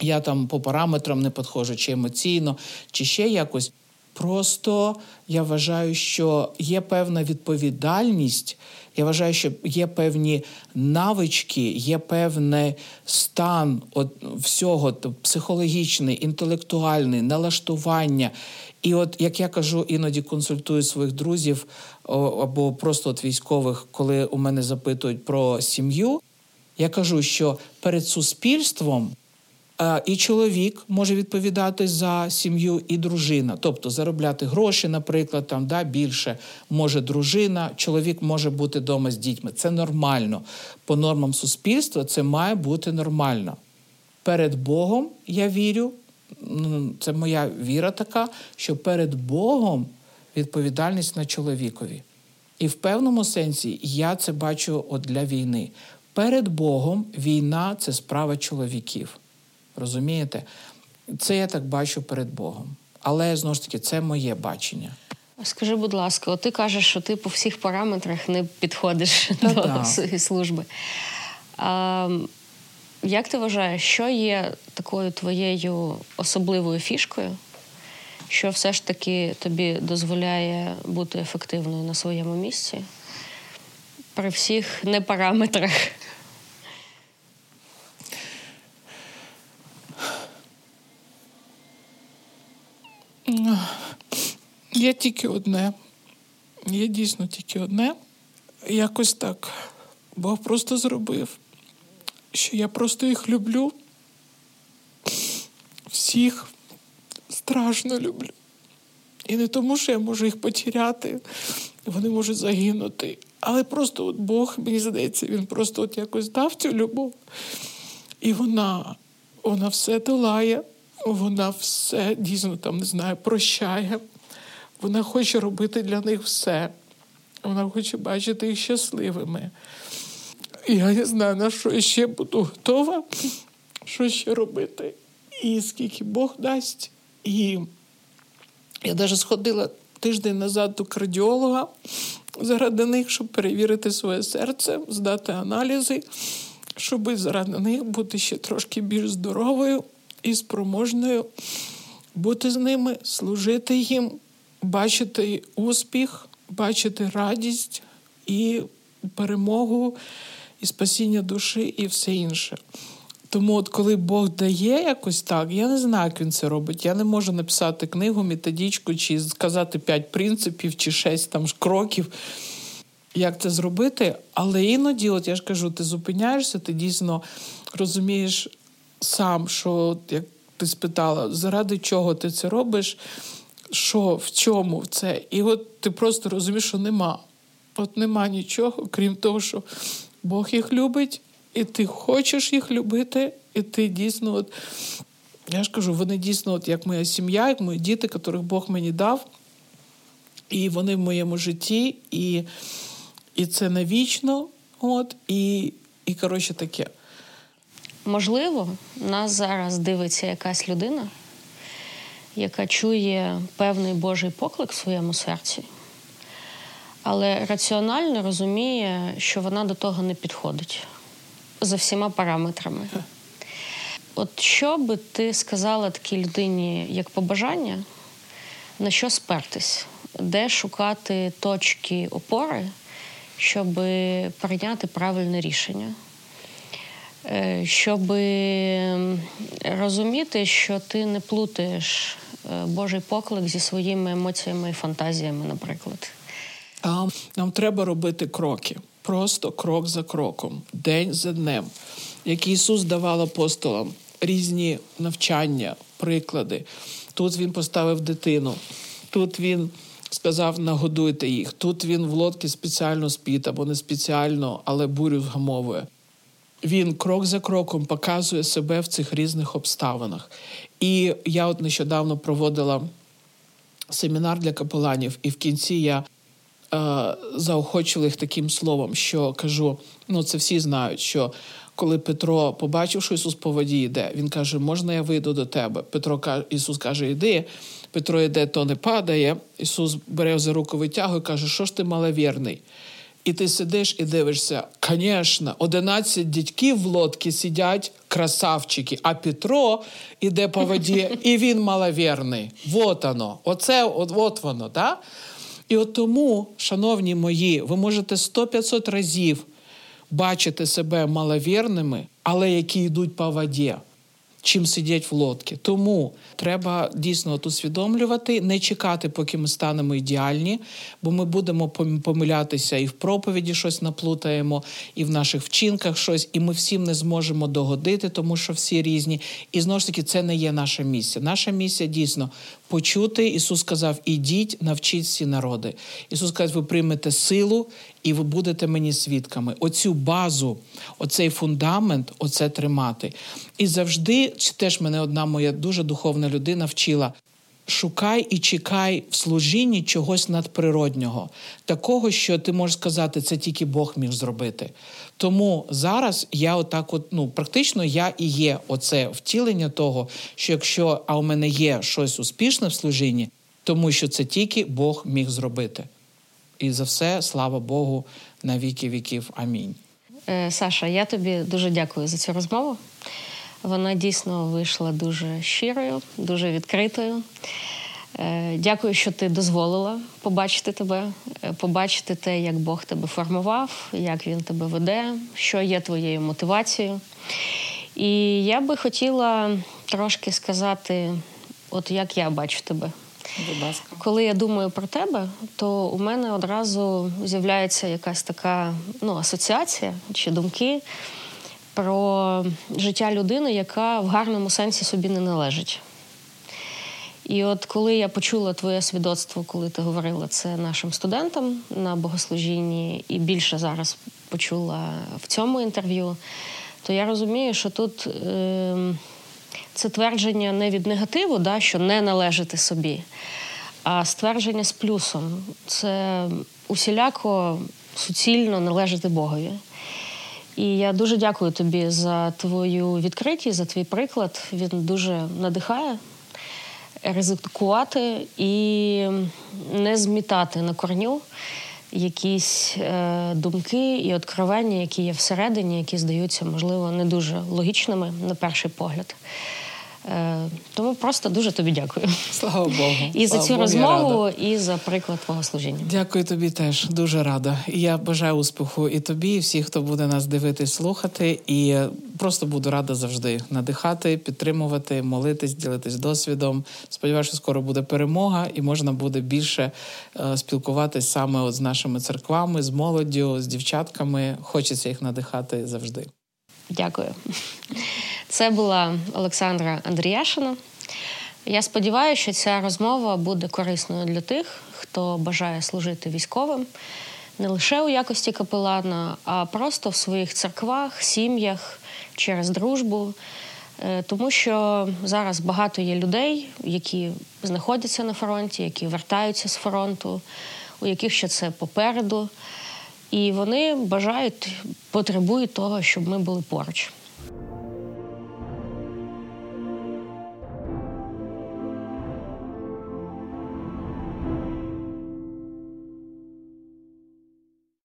A: я там по параметрам не підходжу, чи емоційно, чи ще якось. Просто я вважаю, що є певна відповідальність. Я вважаю, що є певні навички, є певний стан от всього психологічний, інтелектуальний, налаштування. І от як я кажу, іноді консультую своїх друзів або просто от військових, коли у мене запитують про сім'ю, я кажу, що перед суспільством. І чоловік може відповідати за сім'ю, і дружина, тобто заробляти гроші, наприклад, там да більше може дружина, чоловік може бути вдома з дітьми. Це нормально. По нормам суспільства це має бути нормально. Перед Богом я вірю, це моя віра така, що перед Богом відповідальність на чоловікові. І в певному сенсі я це бачу от для війни. Перед Богом війна це справа чоловіків. Розумієте? Це я так бачу перед Богом. Але знову ж таки, це моє бачення.
B: Скажи, будь ласка, от ти кажеш, що ти по всіх параметрах не підходиш Та до да. служби. А, Як ти вважаєш, що є такою твоєю особливою фішкою, що все ж таки тобі дозволяє бути ефективною на своєму місці при всіх непараметрах?
A: Є тільки одне. Є дійсно тільки одне. Якось так. Бог просто зробив, що я просто їх люблю. Всіх страшно люблю. І не тому, що я можу їх потеряти, вони можуть загинути. Але просто от Бог, мені здається, він просто от якось дав цю любов. І вона, вона все долає вона все дійсно там не знаю, прощає. Вона хоче робити для них все. Вона хоче бачити їх щасливими. Я не знаю, на що я ще буду готова, що ще робити. І скільки Бог дасть. І я навіть сходила тиждень назад до кардіолога заради них, щоб перевірити своє серце, здати аналізи, щоб заради них бути ще трошки більш здоровою і спроможною бути з ними, служити їм, бачити успіх, бачити радість і перемогу, і спасіння душі, і все інше. Тому, от коли Бог дає якось так, я не знаю, як він це робить. Я не можу написати книгу, методичку, чи сказати п'ять принципів, чи шість там кроків, як це зробити. Але іноді, от я ж кажу, ти зупиняєшся, ти дійсно розумієш, сам, що як ти спитала, заради чого ти це робиш, що в чому це? І от ти просто розумієш, що нема. От нема нічого, крім того, що Бог їх любить, і ти хочеш їх любити, і ти дійсно, от, я ж кажу, вони дійсно, от як моя сім'я, як мої діти, яких Бог мені дав, і вони в моєму житті, і і це навічно. От, І, і коротше таке.
B: Можливо, нас зараз дивиться якась людина, яка чує певний Божий поклик в своєму серці, але раціонально розуміє, що вона до того не підходить за всіма параметрами. От що би ти сказала такій людині як побажання, на що спертись, де шукати точки опори, щоб прийняти правильне рішення? Е, щоб розуміти, що ти не плутаєш Божий поклик зі своїми емоціями і фантазіями, наприклад.
A: А Нам треба робити кроки, просто крок за кроком, день за днем. Як Ісус давав апостолам різні навчання, приклади. Тут Він поставив дитину, тут Він. Сказав, нагодуйте їх. Тут він в лодці спеціально спить або не спеціально, але бурю згамовує він крок за кроком показує себе в цих різних обставинах. І я от нещодавно проводила семінар для капеланів, і в кінці я е, заохочувала їх таким словом, що кажу: ну це всі знають, що коли Петро побачив, що Ісус по воді йде, він каже: Можна я вийду до тебе? Петро каже, Ісус каже, іди. Петро йде, то не падає. Ісус бере за руку витягує, каже, що ж ти маловірний? І ти сидиш і дивишся, звісно, 11 дітьків в лодці сидять красавчики, а Петро іде по воді, і він маловірний. Вот оно. Оце от, от воно, так? І от тому, шановні мої, ви можете 100-500 разів бачити себе маловірними, але які йдуть по воді чим сидять в лодці. Тому треба дійсно от усвідомлювати, не чекати, поки ми станемо ідеальні, бо ми будемо помилятися і в проповіді щось наплутаємо, і в наших вчинках щось, і ми всім не зможемо догодити, тому що всі різні. І знову ж таки, це не є наша місія. Наша місія дійсно почути. Ісус сказав: ідіть, навчіть всі народи. Ісус сказав, ви приймете силу і ви будете мені свідками. Оцю базу, оцей фундамент, оце тримати. І завжди теж мене одна моя дуже духовна людина вчила. Шукай і чекай в служінні чогось надприроднього, такого, що ти можеш сказати, це тільки Бог міг зробити. Тому зараз я отак, от ну практично я і є оце втілення того, що якщо а у мене є щось успішне в служінні, тому що це тільки Бог міг зробити. І за все, слава Богу, на віки віків. Амінь.
B: Е, Саша, я тобі дуже дякую за цю розмову. Вона дійсно вийшла дуже щирою, дуже відкритою. Е, дякую, що ти дозволила побачити тебе, е, побачити те, як Бог тебе формував, як він тебе веде, що є твоєю мотивацією. І я би хотіла трошки сказати, от як я бачу тебе.
A: Будь ласка.
B: Коли я думаю про тебе, то у мене одразу з'являється якась така ну, асоціація чи думки про життя людини, яка в гарному сенсі собі не належить. І от коли я почула твоє свідоцтво, коли ти говорила це нашим студентам на богослужінні, і більше зараз почула в цьому інтерв'ю, то я розумію, що тут е, це твердження не від негативу, да, що не належати собі, а ствердження з плюсом. Це усіляко суцільно належати Богові. І я дуже дякую тобі за твою відкритість, за твій приклад. Він дуже надихає ризикувати і не змітати на корню якісь е, думки і откровення, які є всередині, які здаються, можливо, не дуже логічними на перший погляд. Е, тому просто дуже тобі дякую.
A: Слава Богу.
B: І
A: Слава
B: за цю
A: Богу,
B: розмову, і за приклад твого служіння.
A: Дякую тобі теж. Дуже рада. І я бажаю успіху і тобі, і всіх, хто буде нас дивитись, слухати. І просто буду рада завжди надихати, підтримувати, молитись, ділитись досвідом. Сподіваюся, що скоро буде перемога, і можна буде більше е, спілкуватись саме от з нашими церквами, з молоддю, з дівчатками. Хочеться їх надихати завжди.
B: Дякую. Це була Олександра Андріяшина. Я сподіваюся, що ця розмова буде корисною для тих, хто бажає служити військовим не лише у якості капелана, а просто в своїх церквах, сім'ях через дружбу. Е, тому що зараз багато є людей, які знаходяться на фронті, які вертаються з фронту, у яких ще це попереду. І вони бажають, потребують того, щоб ми були поруч.